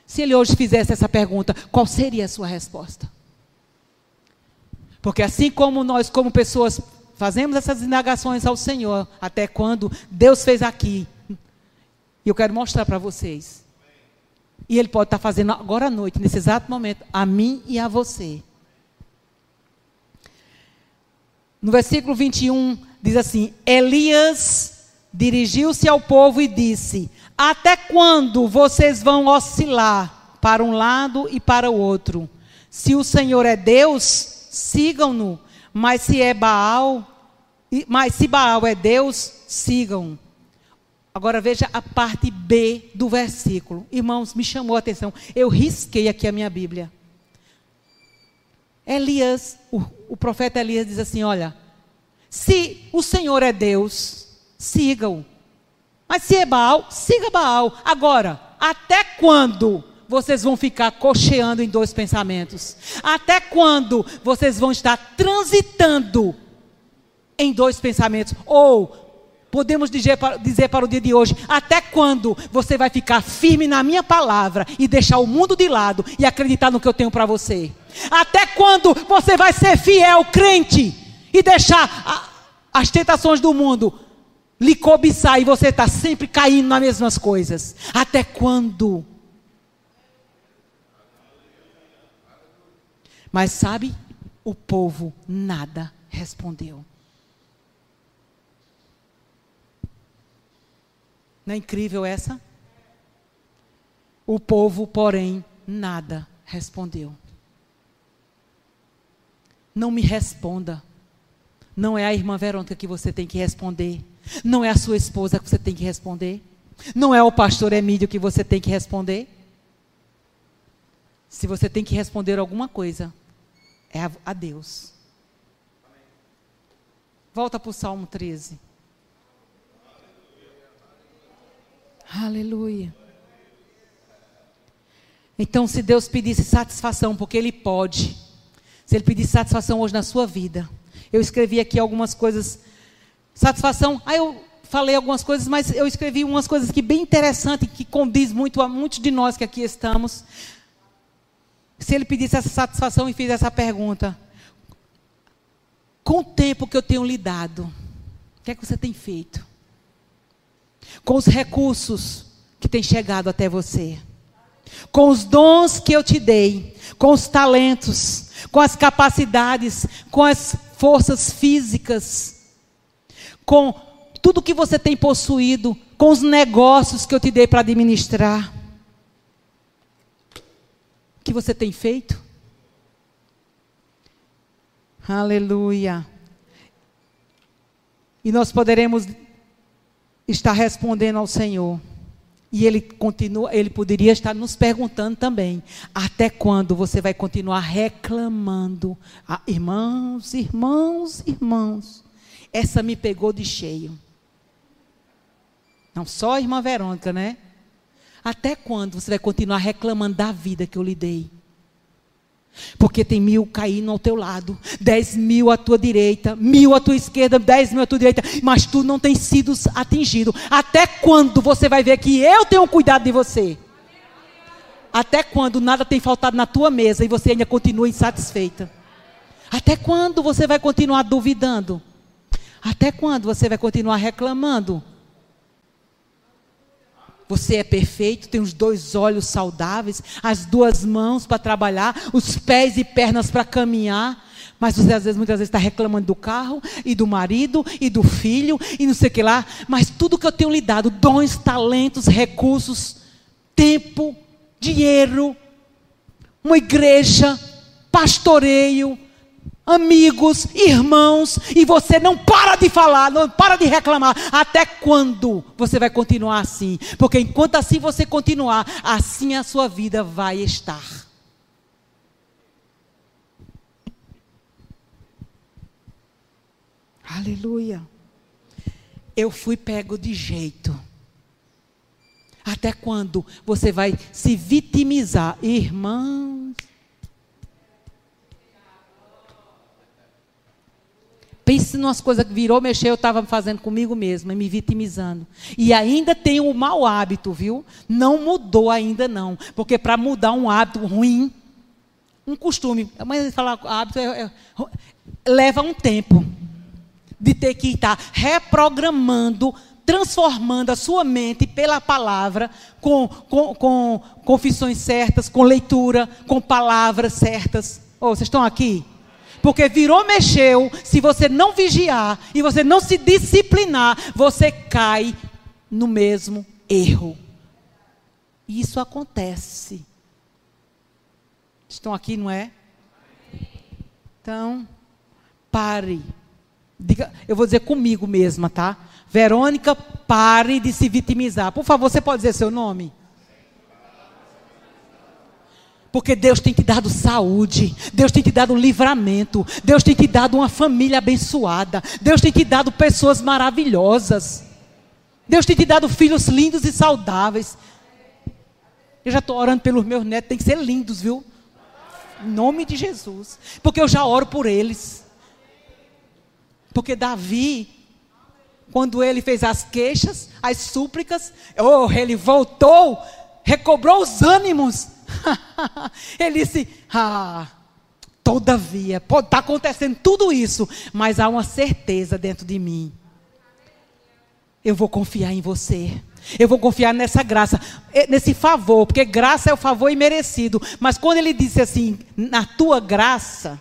Se ele hoje fizesse essa pergunta, qual seria a sua resposta? Porque assim como nós, como pessoas, fazemos essas indagações ao Senhor, até quando Deus fez aqui, e eu quero mostrar para vocês. E Ele pode estar tá fazendo agora à noite, nesse exato momento, a mim e a você. No versículo 21 diz assim: Elias dirigiu-se ao povo e disse: Até quando vocês vão oscilar para um lado e para o outro? Se o Senhor é Deus, sigam-no. Mas se é Baal, mas se Baal é Deus, sigam. Agora veja a parte B do versículo. Irmãos, me chamou a atenção. Eu risquei aqui a minha Bíblia. Elias, o, o profeta Elias diz assim: Olha, se o Senhor é Deus, siga-o. Mas se é Baal, siga Baal. Agora, até quando vocês vão ficar cocheando em dois pensamentos? Até quando vocês vão estar transitando em dois pensamentos? Ou Podemos dizer para, dizer para o dia de hoje: até quando você vai ficar firme na minha palavra e deixar o mundo de lado e acreditar no que eu tenho para você? Até quando você vai ser fiel, crente, e deixar a, as tentações do mundo lhe cobiçar e você está sempre caindo nas mesmas coisas. Até quando? Mas sabe, o povo nada respondeu. Não é incrível essa? O povo, porém, nada respondeu. Não me responda. Não é a irmã Verônica que você tem que responder. Não é a sua esposa que você tem que responder. Não é o pastor Emílio que você tem que responder. Se você tem que responder alguma coisa, é a, a Deus. Volta para o Salmo 13. Aleluia. Então, se Deus pedisse satisfação, porque Ele pode, se Ele pedisse satisfação hoje na sua vida, eu escrevi aqui algumas coisas. Satisfação, aí eu falei algumas coisas, mas eu escrevi umas coisas que bem interessantes, que condiz muito a muitos de nós que aqui estamos. Se Ele pedisse essa satisfação e fizesse essa pergunta, com o tempo que eu tenho lidado, o que é que você tem feito? Com os recursos que têm chegado até você? Com os dons que eu te dei, com os talentos, com as capacidades, com as forças físicas, com tudo que você tem possuído, com os negócios que eu te dei para administrar. O que você tem feito? Aleluia. E nós poderemos estar respondendo ao Senhor. E ele continua, ele poderia estar nos perguntando também: até quando você vai continuar reclamando? Ah, irmãos, irmãos, irmãos, essa me pegou de cheio. Não só a irmã Verônica, né? Até quando você vai continuar reclamando da vida que eu lhe dei? Porque tem mil caindo ao teu lado, dez mil à tua direita, mil à tua esquerda, dez mil à tua direita, mas tu não tens sido atingido. Até quando você vai ver que eu tenho cuidado de você? Até quando nada tem faltado na tua mesa e você ainda continua insatisfeita? Até quando você vai continuar duvidando? Até quando você vai continuar reclamando? Você é perfeito, tem os dois olhos saudáveis, as duas mãos para trabalhar, os pés e pernas para caminhar. Mas você às vezes, muitas vezes está reclamando do carro e do marido e do filho e não sei o que lá. Mas tudo que eu tenho lhe dado, dons, talentos, recursos, tempo, dinheiro, uma igreja, pastoreio, amigos, irmãos, e você não para de falar, não para de reclamar. Até quando você vai continuar assim? Porque enquanto assim você continuar, assim a sua vida vai estar. Aleluia. Eu fui pego de jeito. Até quando você vai se vitimizar, irmãos? Pense nas coisas que virou, mexeu, eu estava fazendo comigo mesma, me vitimizando. E ainda tenho o mau hábito, viu? Não mudou ainda não. Porque para mudar um hábito ruim, um costume, mas falar hábito é, é, leva um tempo de ter que estar reprogramando, transformando a sua mente pela palavra, com, com, com confissões certas, com leitura, com palavras certas. Oh, vocês estão aqui? Porque virou, mexeu, se você não vigiar e você não se disciplinar, você cai no mesmo erro. E isso acontece. Estão aqui, não é? Então, pare. Diga, eu vou dizer comigo mesma, tá? Verônica, pare de se vitimizar. Por favor, você pode dizer seu nome? Porque Deus tem te dado saúde, Deus tem te dado livramento, Deus tem te dado uma família abençoada, Deus tem te dado pessoas maravilhosas, Deus tem te dado filhos lindos e saudáveis. Eu já estou orando pelos meus netos, tem que ser lindos, viu? Em nome de Jesus. Porque eu já oro por eles. Porque Davi, quando ele fez as queixas, as súplicas, oh, ele voltou, recobrou os ânimos ele disse: Ah, Todavia, pode estar tá acontecendo tudo isso, mas há uma certeza dentro de mim. Eu vou confiar em você. Eu vou confiar nessa graça, eh, nesse favor, porque graça é o favor imerecido. Mas quando ele disse assim, na tua graça,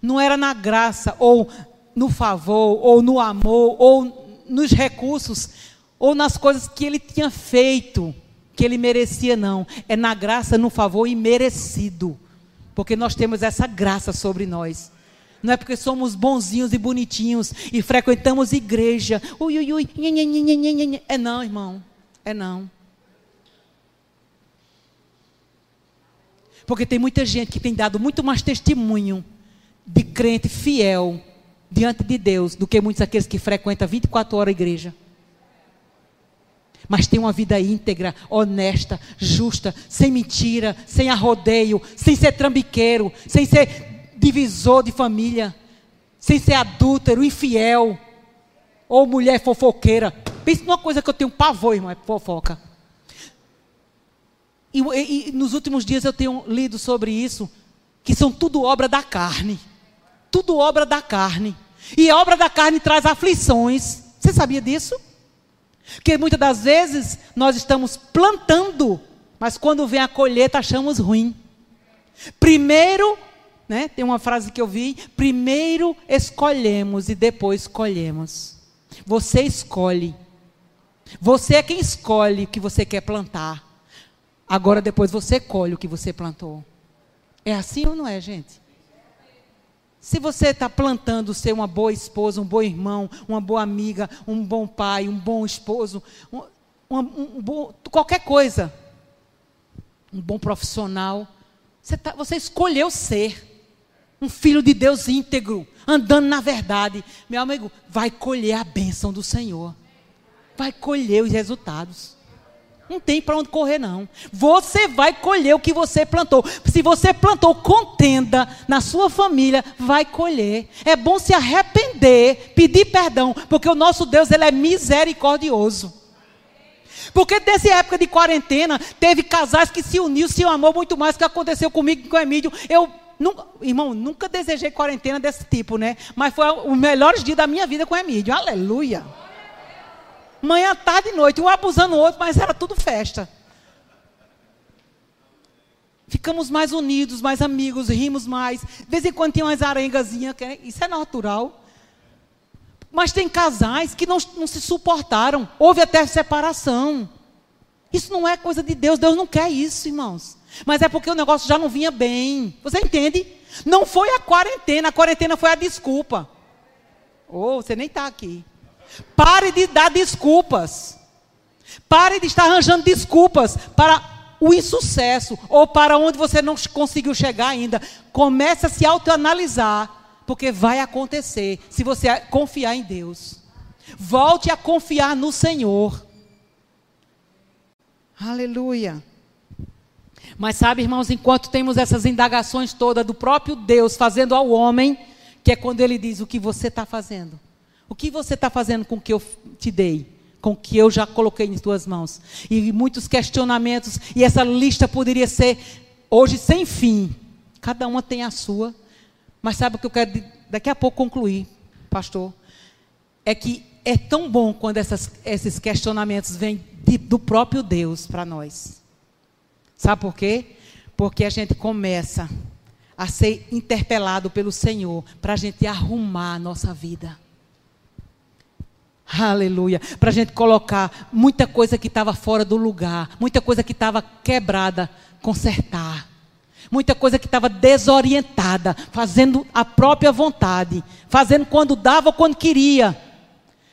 não era na graça, ou no favor, ou no amor, ou nos recursos, ou nas coisas que ele tinha feito, que ele merecia, não. É na graça, no favor imerecido. Porque nós temos essa graça sobre nós. Não é porque somos bonzinhos e bonitinhos e frequentamos igreja. Ui, ui, ui. É não, irmão. É não. Porque tem muita gente que tem dado muito mais testemunho de crente fiel diante de Deus do que muitos aqueles que frequentam 24 horas a igreja mas tem uma vida íntegra, honesta, justa, sem mentira, sem arrodeio, sem ser trambiqueiro, sem ser divisor de família, sem ser adúltero, infiel, ou mulher fofoqueira. Pense numa coisa que eu tenho pavor, irmão, é fofoca. E, e, e nos últimos dias eu tenho lido sobre isso, que são tudo obra da carne. Tudo obra da carne. E a obra da carne traz aflições. Você sabia disso? Porque muitas das vezes nós estamos plantando, mas quando vem a colheita achamos ruim. Primeiro, né, tem uma frase que eu vi: primeiro escolhemos e depois colhemos. Você escolhe. Você é quem escolhe o que você quer plantar. Agora depois você colhe o que você plantou. É assim ou não é, gente? Se você está plantando ser uma boa esposa, um bom irmão, uma boa amiga, um bom pai, um bom esposo, um, um, um qualquer coisa, um bom profissional, você, tá, você escolheu ser um filho de Deus íntegro, andando na verdade. Meu amigo, vai colher a bênção do Senhor, vai colher os resultados. Não tem para onde correr, não. Você vai colher o que você plantou. Se você plantou contenda na sua família, vai colher. É bom se arrepender, pedir perdão, porque o nosso Deus ele é misericordioso. Porque dessa época de quarentena, teve casais que se uniu, se amou muito mais que aconteceu comigo com o Emílio. Eu, nunca, irmão, nunca desejei quarentena desse tipo, né? Mas foi o melhor dia da minha vida com o Emílio. Aleluia manhã, tarde e noite, um abusando o outro, mas era tudo festa. Ficamos mais unidos, mais amigos, rimos mais. De vez em quando tem umas arengazinhas, é, isso é natural. Mas tem casais que não, não se suportaram, houve até separação. Isso não é coisa de Deus, Deus não quer isso, irmãos. Mas é porque o negócio já não vinha bem. Você entende? Não foi a quarentena, a quarentena foi a desculpa. Ou oh, você nem está aqui. Pare de dar desculpas. Pare de estar arranjando desculpas para o insucesso ou para onde você não conseguiu chegar ainda. Comece a se autoanalisar, porque vai acontecer se você confiar em Deus. Volte a confiar no Senhor. Aleluia. Mas sabe, irmãos, enquanto temos essas indagações todas do próprio Deus fazendo ao homem, que é quando ele diz o que você está fazendo. O que você está fazendo com o que eu te dei? Com o que eu já coloquei em tuas mãos? E muitos questionamentos, e essa lista poderia ser hoje sem fim. Cada uma tem a sua. Mas sabe o que eu quero daqui a pouco concluir, pastor? É que é tão bom quando essas, esses questionamentos vêm de, do próprio Deus para nós. Sabe por quê? Porque a gente começa a ser interpelado pelo Senhor para a gente arrumar a nossa vida. Aleluia. Para a gente colocar muita coisa que estava fora do lugar, muita coisa que estava quebrada, consertar. Muita coisa que estava desorientada, fazendo a própria vontade, fazendo quando dava ou quando queria.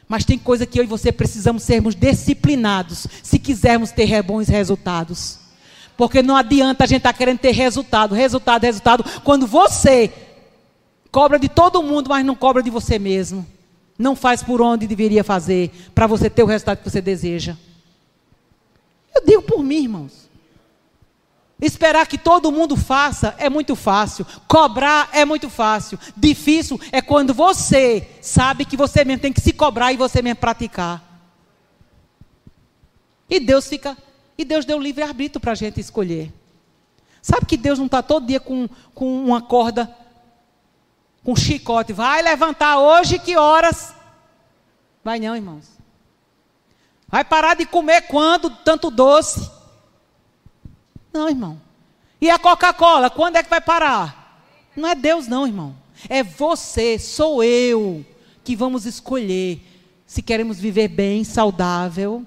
Mas tem coisa que eu e você precisamos sermos disciplinados se quisermos ter bons resultados. Porque não adianta a gente estar tá querendo ter resultado, resultado, resultado, quando você cobra de todo mundo, mas não cobra de você mesmo. Não faz por onde deveria fazer para você ter o resultado que você deseja. Eu digo por mim, irmãos. Esperar que todo mundo faça é muito fácil. Cobrar é muito fácil. Difícil é quando você sabe que você mesmo tem que se cobrar e você mesmo praticar. E Deus fica. E Deus deu livre arbítrio para a gente escolher. Sabe que Deus não está todo dia com, com uma corda com chicote. Vai levantar hoje, que horas? Vai não, irmãos. Vai parar de comer quando? Tanto doce. Não, irmão. E a Coca-Cola, quando é que vai parar? Não é Deus, não, irmão. É você, sou eu, que vamos escolher se queremos viver bem, saudável.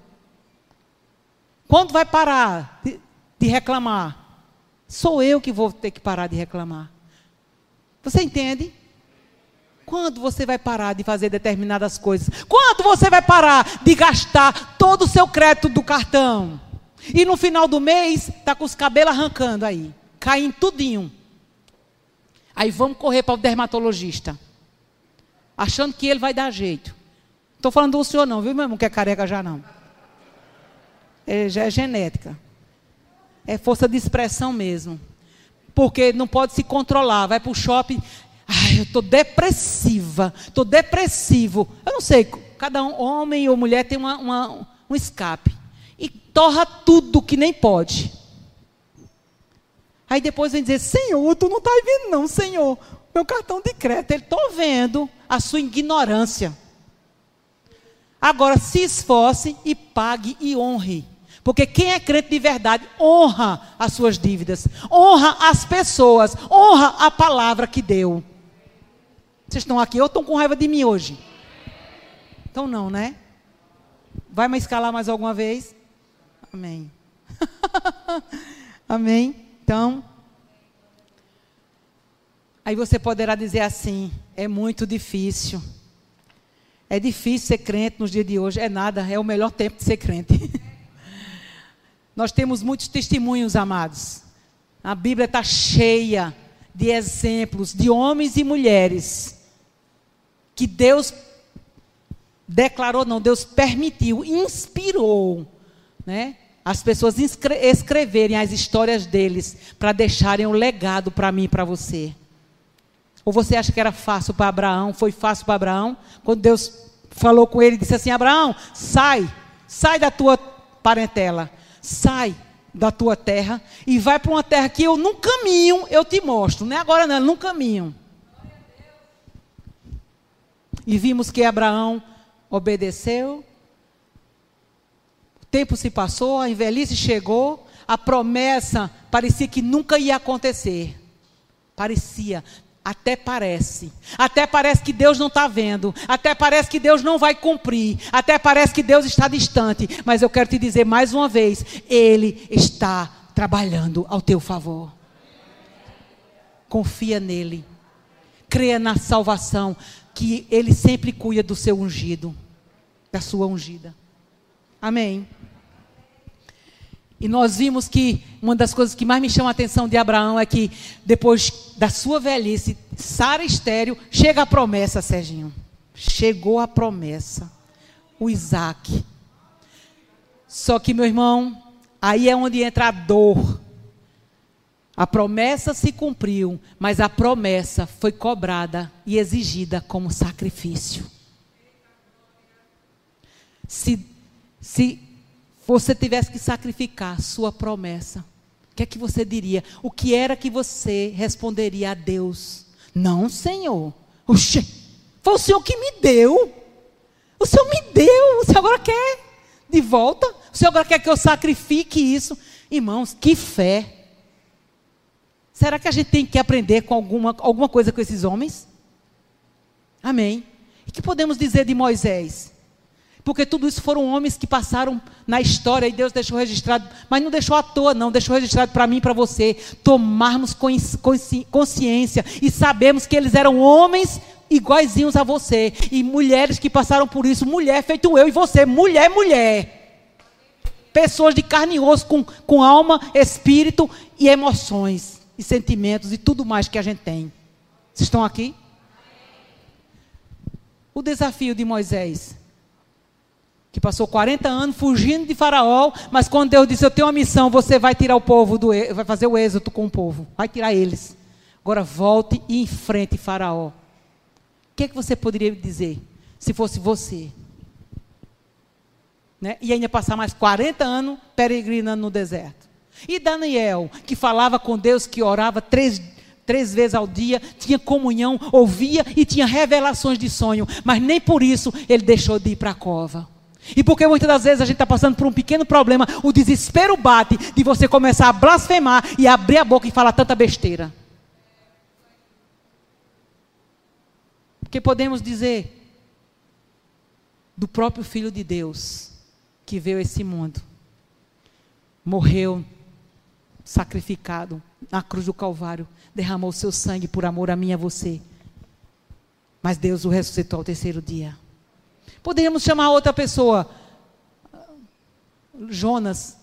Quando vai parar de, de reclamar? Sou eu que vou ter que parar de reclamar. Você entende? Quando você vai parar de fazer determinadas coisas? Quando você vai parar de gastar todo o seu crédito do cartão? E no final do mês, está com os cabelos arrancando aí, caindo tudinho. Aí vamos correr para o dermatologista, achando que ele vai dar jeito. Estou falando do senhor não, viu, meu irmão, que é careca já não. É, já é genética. É força de expressão mesmo. Porque não pode se controlar. Vai para o shopping. Ai, eu estou depressiva. Estou depressivo. Eu não sei, cada um, homem ou mulher tem uma, uma, um escape. E torra tudo que nem pode. Aí depois vem dizer, Senhor, tu não está vendo não, Senhor. Meu cartão de crédito, ele estou vendo a sua ignorância. Agora se esforce e pague e honre. Porque quem é crente de verdade honra as suas dívidas, honra as pessoas, honra a palavra que deu. Vocês estão aqui ou estão com raiva de mim hoje? Então não, né? Vai me escalar mais alguma vez? Amém. Amém. Então, aí você poderá dizer assim: é muito difícil. É difícil ser crente nos dias de hoje. É nada, é o melhor tempo de ser crente. Nós temos muitos testemunhos, amados. A Bíblia está cheia de exemplos de homens e mulheres que Deus declarou, não, Deus permitiu, inspirou, né? As pessoas escreverem as histórias deles para deixarem um legado para mim e para você. Ou você acha que era fácil para Abraão? Foi fácil para Abraão? Quando Deus falou com ele, disse assim: Abraão, sai, sai da tua parentela, sai da tua terra e vai para uma terra que eu num caminho eu te mostro. Não é agora não, num caminho. E vimos que Abraão obedeceu. O tempo se passou, a velhice chegou, a promessa parecia que nunca ia acontecer. Parecia, até parece. Até parece que Deus não está vendo. Até parece que Deus não vai cumprir. Até parece que Deus está distante. Mas eu quero te dizer mais uma vez: Ele está trabalhando ao teu favor. Confia nele. Creia na salvação. Que Ele sempre cuida do seu ungido. Da sua ungida. Amém. E nós vimos que uma das coisas que mais me chama a atenção de Abraão é que depois da sua velhice, Sara estéreo, chega a promessa, Serginho. Chegou a promessa. O Isaac. Só que, meu irmão, aí é onde entra a dor. A promessa se cumpriu, mas a promessa foi cobrada e exigida como sacrifício. Se, se você tivesse que sacrificar sua promessa, o que é que você diria? O que era que você responderia a Deus? Não, Senhor. Oxê, foi o Senhor que me deu. O Senhor me deu. O Senhor agora quer de volta? O Senhor agora quer que eu sacrifique isso? Irmãos, que fé. Será que a gente tem que aprender com alguma, alguma coisa com esses homens? Amém. E que podemos dizer de Moisés? Porque tudo isso foram homens que passaram na história e Deus deixou registrado, mas não deixou à toa, não, deixou registrado para mim e para você, tomarmos consciência e sabemos que eles eram homens iguaizinhos a você e mulheres que passaram por isso, mulher feito eu e você, mulher, mulher. Pessoas de carne e osso, com, com alma, espírito e emoções e sentimentos e tudo mais que a gente tem. Vocês estão aqui? O desafio de Moisés que passou 40 anos fugindo de Faraó, mas quando Deus disse: Eu tenho uma missão, você vai tirar o povo, do, vai fazer o êxodo com o povo, vai tirar eles. Agora volte e enfrente Faraó. O que, é que você poderia dizer se fosse você? Né? E ainda passar mais 40 anos peregrinando no deserto. E Daniel, que falava com Deus, que orava três, três vezes ao dia, tinha comunhão, ouvia e tinha revelações de sonho, mas nem por isso ele deixou de ir para a cova. E porque muitas das vezes a gente está passando por um pequeno problema, o desespero bate de você começar a blasfemar e abrir a boca e falar tanta besteira. Porque podemos dizer do próprio Filho de Deus que veio a esse mundo, morreu sacrificado na cruz do Calvário, derramou seu sangue por amor a mim e a você. Mas Deus o ressuscitou ao terceiro dia. Poderíamos chamar outra pessoa, Jonas,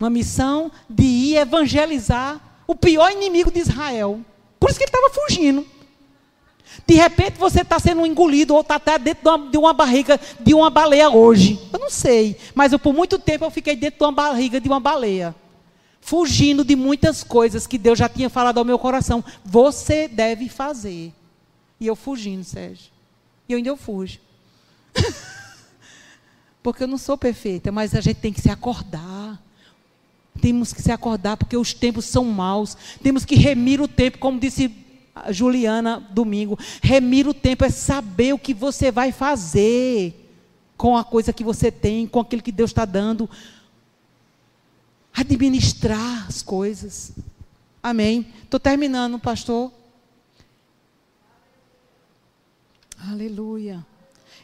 uma missão de ir evangelizar o pior inimigo de Israel. Por isso que ele estava fugindo. De repente você está sendo engolido ou está até dentro de uma, de uma, barriga de uma baleia hoje. Eu não sei, mas eu, por muito tempo eu fiquei dentro de uma barriga de uma baleia fugindo de muitas coisas que Deus já tinha falado ao meu coração. Você deve fazer. E eu fugindo, Sérgio. E ainda eu fujo. porque eu não sou perfeita, mas a gente tem que se acordar. Temos que se acordar porque os tempos são maus. Temos que remir o tempo, como disse Juliana domingo. Remir o tempo é saber o que você vai fazer com a coisa que você tem, com aquilo que Deus está dando administrar as coisas. Amém. Estou terminando, pastor. Aleluia.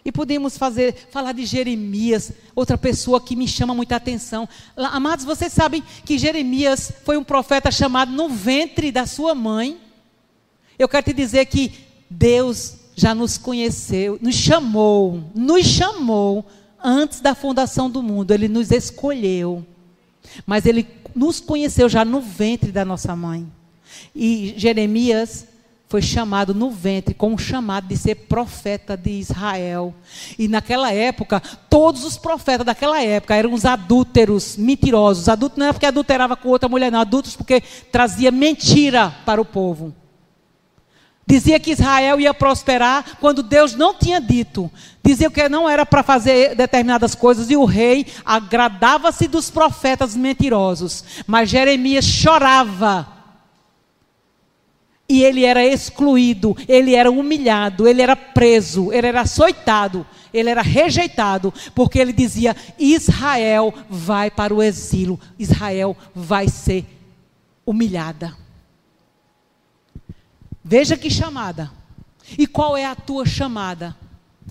E podemos fazer, falar de Jeremias, outra pessoa que me chama muita atenção. Amados, vocês sabem que Jeremias foi um profeta chamado no ventre da sua mãe. Eu quero te dizer que Deus já nos conheceu, nos chamou, nos chamou antes da fundação do mundo. Ele nos escolheu. Mas ele nos conheceu já no ventre da nossa mãe. E Jeremias foi chamado no ventre com o chamado de ser profeta de Israel. E naquela época, todos os profetas daquela época eram os adúlteros, mentirosos. Adultos não é porque adulterava com outra mulher, não. Adultos porque trazia mentira para o povo. Dizia que Israel ia prosperar quando Deus não tinha dito. Dizia que não era para fazer determinadas coisas e o rei agradava-se dos profetas mentirosos. Mas Jeremias chorava. E ele era excluído, ele era humilhado, ele era preso, ele era açoitado, ele era rejeitado, porque ele dizia: Israel vai para o exílio, Israel vai ser humilhada. Veja que chamada. E qual é a tua chamada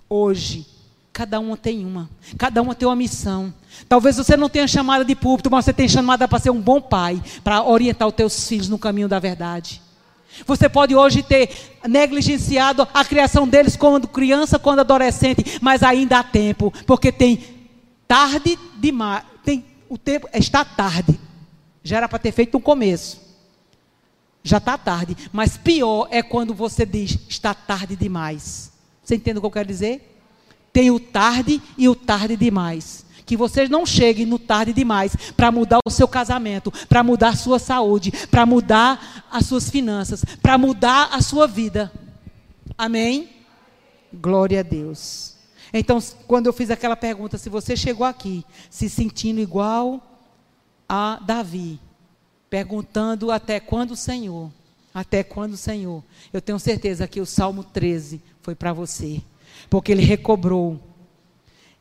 hoje? Cada uma tem uma. Cada uma tem uma missão. Talvez você não tenha chamada de púlpito, mas você tem chamada para ser um bom pai, para orientar os teus filhos no caminho da verdade. Você pode hoje ter negligenciado a criação deles quando criança, quando adolescente, mas ainda há tempo, porque tem tarde demais, tem o tempo está tarde. Já era para ter feito no começo. Já está tarde. Mas pior é quando você diz, está tarde demais. Você entende o que eu quero dizer? Tem o tarde e o tarde demais. Que vocês não cheguem no tarde demais para mudar o seu casamento, para mudar a sua saúde, para mudar as suas finanças, para mudar a sua vida. Amém? Glória a Deus. Então, quando eu fiz aquela pergunta, se você chegou aqui se sentindo igual a Davi, perguntando até quando o Senhor, até quando o Senhor. Eu tenho certeza que o Salmo 13 foi para você, porque ele recobrou.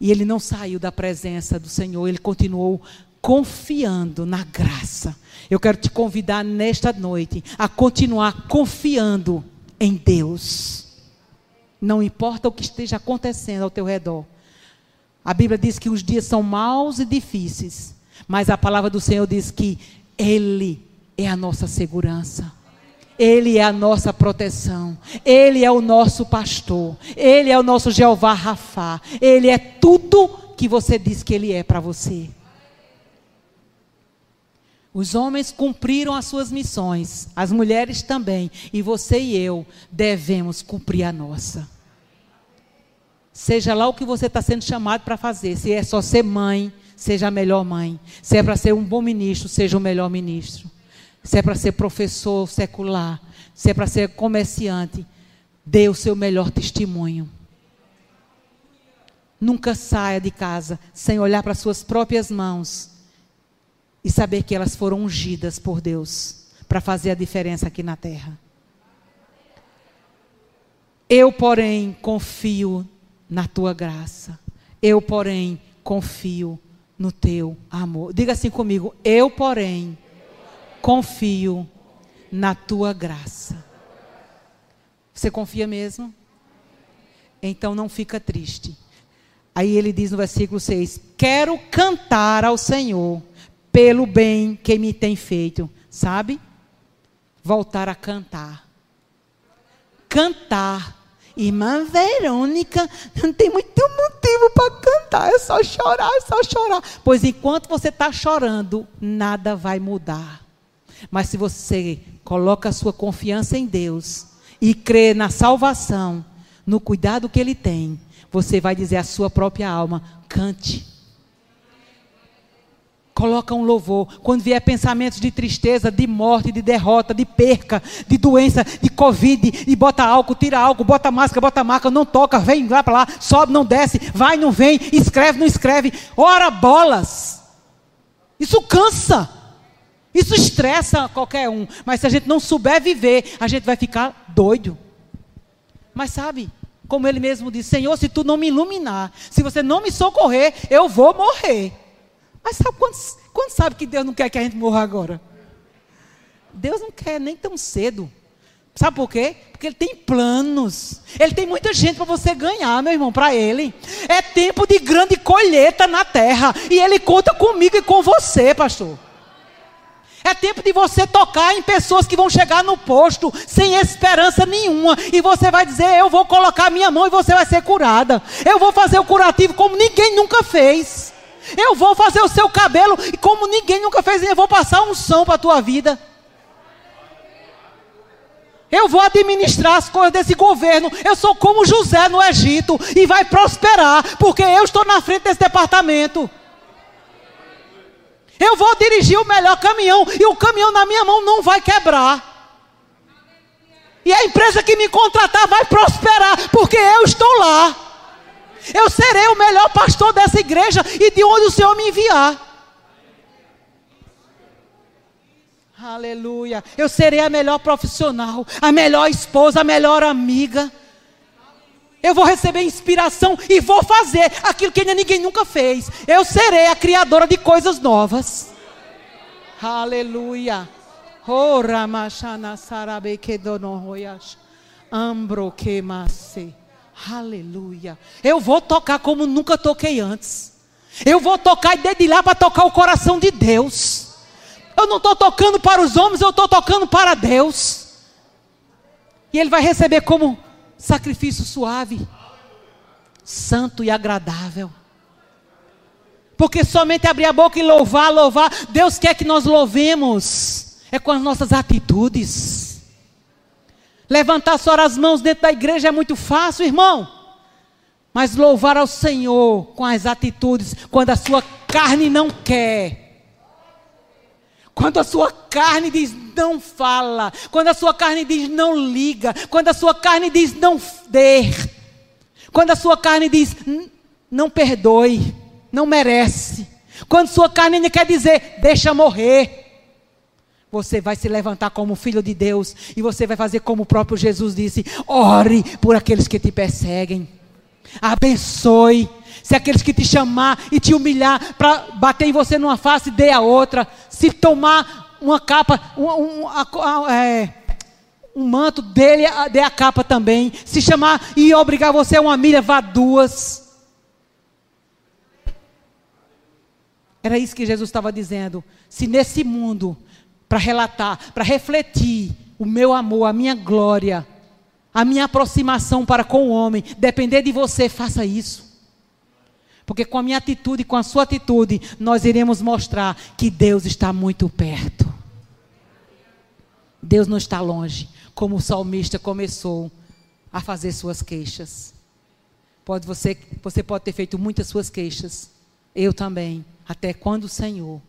E ele não saiu da presença do Senhor, ele continuou confiando na graça. Eu quero te convidar nesta noite a continuar confiando em Deus. Não importa o que esteja acontecendo ao teu redor. A Bíblia diz que os dias são maus e difíceis, mas a palavra do Senhor diz que ele é a nossa segurança. Ele é a nossa proteção. Ele é o nosso pastor. Ele é o nosso Jeová Rafá. Ele é tudo que você diz que ele é para você. Os homens cumpriram as suas missões, as mulheres também, e você e eu devemos cumprir a nossa. Seja lá o que você está sendo chamado para fazer, se é só ser mãe, seja a melhor mãe. Se é para ser um bom ministro, seja o melhor ministro. Se é para ser professor secular, se é para ser comerciante, dê o seu melhor testemunho. Nunca saia de casa sem olhar para suas próprias mãos e saber que elas foram ungidas por Deus para fazer a diferença aqui na terra. Eu, porém, confio na tua graça. Eu, porém, confio no teu amor. Diga assim comigo: Eu, porém, confio na tua graça. Você confia mesmo? Então não fica triste. Aí ele diz no versículo 6: Quero cantar ao Senhor pelo bem que me tem feito. Sabe? Voltar a cantar. Cantar. Irmã Verônica, não tem muito motivo para cantar, é só chorar, é só chorar. Pois enquanto você está chorando, nada vai mudar. Mas se você coloca a sua confiança em Deus e crê na salvação, no cuidado que Ele tem, você vai dizer à sua própria alma: cante. Coloca um louvor. Quando vier pensamentos de tristeza, de morte, de derrota, de perca, de doença, de covid, e bota álcool, tira álcool, bota máscara, bota marca, não toca, vem lá para lá, sobe, não desce, vai, não vem, escreve, não escreve. Ora bolas. Isso cansa. Isso estressa qualquer um. Mas se a gente não souber viver, a gente vai ficar doido. Mas sabe, como ele mesmo disse: Senhor, se tu não me iluminar, se você não me socorrer, eu vou morrer. Mas sabe quando, quando sabe que Deus não quer que a gente morra agora? Deus não quer nem tão cedo. Sabe por quê? Porque Ele tem planos. Ele tem muita gente para você ganhar, meu irmão, para Ele. É tempo de grande colheita na terra. E Ele conta comigo e com você, pastor. É tempo de você tocar em pessoas que vão chegar no posto sem esperança nenhuma. E você vai dizer: Eu vou colocar minha mão e você vai ser curada. Eu vou fazer o curativo como ninguém nunca fez. Eu vou fazer o seu cabelo e como ninguém nunca fez. Eu vou passar um som para a tua vida. Eu vou administrar as coisas desse governo. Eu sou como José no Egito e vai prosperar, porque eu estou na frente desse departamento. Eu vou dirigir o melhor caminhão e o caminhão na minha mão não vai quebrar. E a empresa que me contratar vai prosperar, porque eu estou lá. Eu serei o melhor pastor dessa igreja e de onde o Senhor me enviar. Aleluia. Eu serei a melhor profissional, a melhor esposa, a melhor amiga. Eu vou receber inspiração e vou fazer aquilo que ninguém nunca fez. Eu serei a criadora de coisas novas. Aleluia. Oh, Ambro que Aleluia. Eu vou tocar como nunca toquei antes. Eu vou tocar e dedilhar para tocar o coração de Deus. Eu não estou tocando para os homens, eu estou tocando para Deus. E Ele vai receber como sacrifício suave, santo e agradável. Porque somente abrir a boca e louvar, louvar, Deus quer que nós louvemos, é com as nossas atitudes. Levantar só as mãos dentro da igreja é muito fácil, irmão. Mas louvar ao Senhor com as atitudes, quando a sua carne não quer, quando a sua carne diz não fala, quando a sua carne diz não liga, quando a sua carne diz não dê, quando a sua carne diz não perdoe, não merece, quando sua carne quer dizer deixa morrer, você vai se levantar como filho de Deus e você vai fazer como o próprio Jesus disse: ore por aqueles que te perseguem, abençoe, se aqueles que te chamar e te humilhar para bater em você numa face, dê a outra. Se tomar uma capa, um, um, a, é, um manto dele, dê a capa também. Se chamar e obrigar você a uma milha, vá duas. Era isso que Jesus estava dizendo. Se nesse mundo, para relatar, para refletir o meu amor, a minha glória, a minha aproximação para com o homem, depender de você, faça isso. Porque com a minha atitude, com a sua atitude, nós iremos mostrar que Deus está muito perto. Deus não está longe, como o salmista começou a fazer suas queixas. Pode você, você pode ter feito muitas suas queixas. Eu também, até quando o Senhor.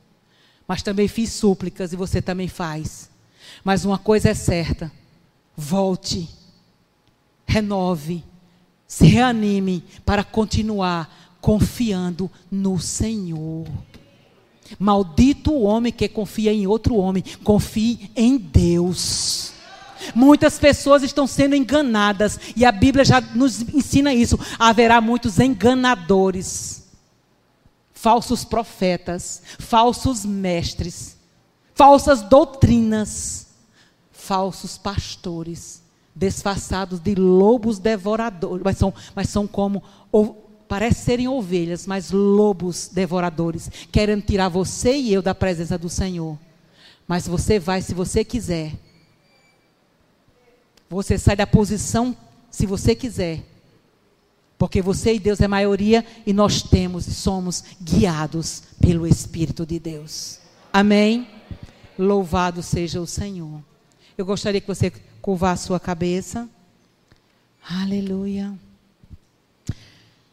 Mas também fiz súplicas e você também faz. Mas uma coisa é certa: volte, renove, se reanime para continuar confiando no Senhor. Maldito o homem que confia em outro homem, confie em Deus. Muitas pessoas estão sendo enganadas e a Bíblia já nos ensina isso. Haverá muitos enganadores, falsos profetas, falsos mestres, falsas doutrinas, falsos pastores, disfarçados de lobos devoradores, mas são, mas são como parecem serem ovelhas, mas lobos devoradores, querendo tirar você e eu da presença do Senhor. Mas você vai se você quiser. Você sai da posição se você quiser. Porque você e Deus é maioria e nós temos e somos guiados pelo Espírito de Deus. Amém? Louvado seja o Senhor. Eu gostaria que você curvasse sua cabeça. Aleluia.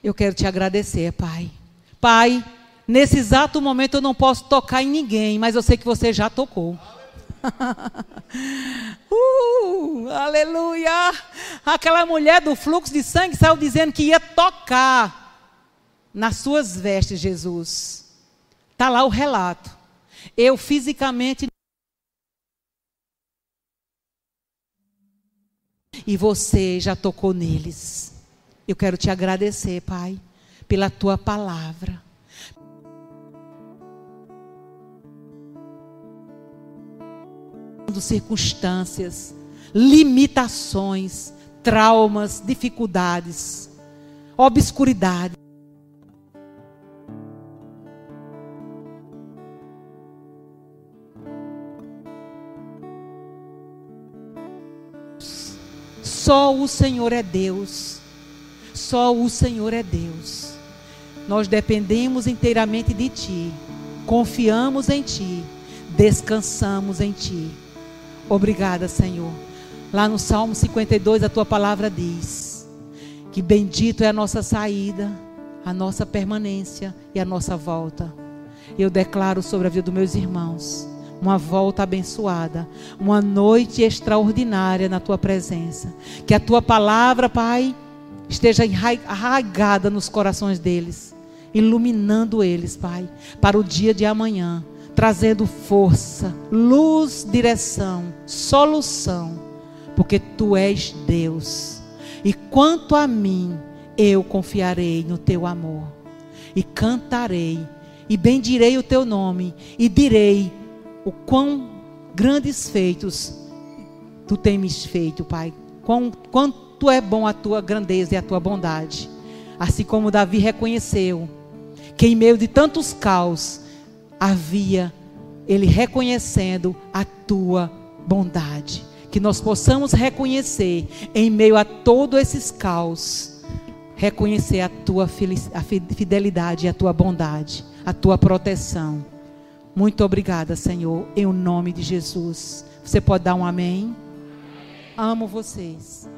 Eu quero te agradecer, Pai. Pai, nesse exato momento eu não posso tocar em ninguém, mas eu sei que você já tocou. uh, aleluia! Aquela mulher do fluxo de sangue saiu dizendo que ia tocar nas suas vestes, Jesus. Está lá o relato. Eu fisicamente. E você já tocou neles. Eu quero te agradecer, Pai, pela tua palavra. Circunstâncias, limitações, traumas, dificuldades, obscuridade. Só o Senhor é Deus. Só o Senhor é Deus. Nós dependemos inteiramente de Ti. Confiamos em Ti. Descansamos em Ti. Obrigada, Senhor. Lá no Salmo 52, a tua palavra diz: Que bendito é a nossa saída, a nossa permanência e a nossa volta. Eu declaro sobre a vida dos meus irmãos uma volta abençoada, uma noite extraordinária na tua presença. Que a tua palavra, Pai, esteja arraigada nos corações deles, iluminando eles, Pai, para o dia de amanhã trazendo força, luz, direção, solução, porque tu és Deus. E quanto a mim, eu confiarei no teu amor, e cantarei, e bendirei o teu nome, e direi o quão grandes feitos tu tens feito, Pai. Quão, quanto é bom a tua grandeza e a tua bondade. Assim como Davi reconheceu que em meio de tantos caos, havia ele reconhecendo a tua bondade. Que nós possamos reconhecer, em meio a todos esses caos, reconhecer a tua fidelidade a tua bondade, a tua proteção. Muito obrigada, Senhor, em nome de Jesus. Você pode dar um amém? Amo vocês.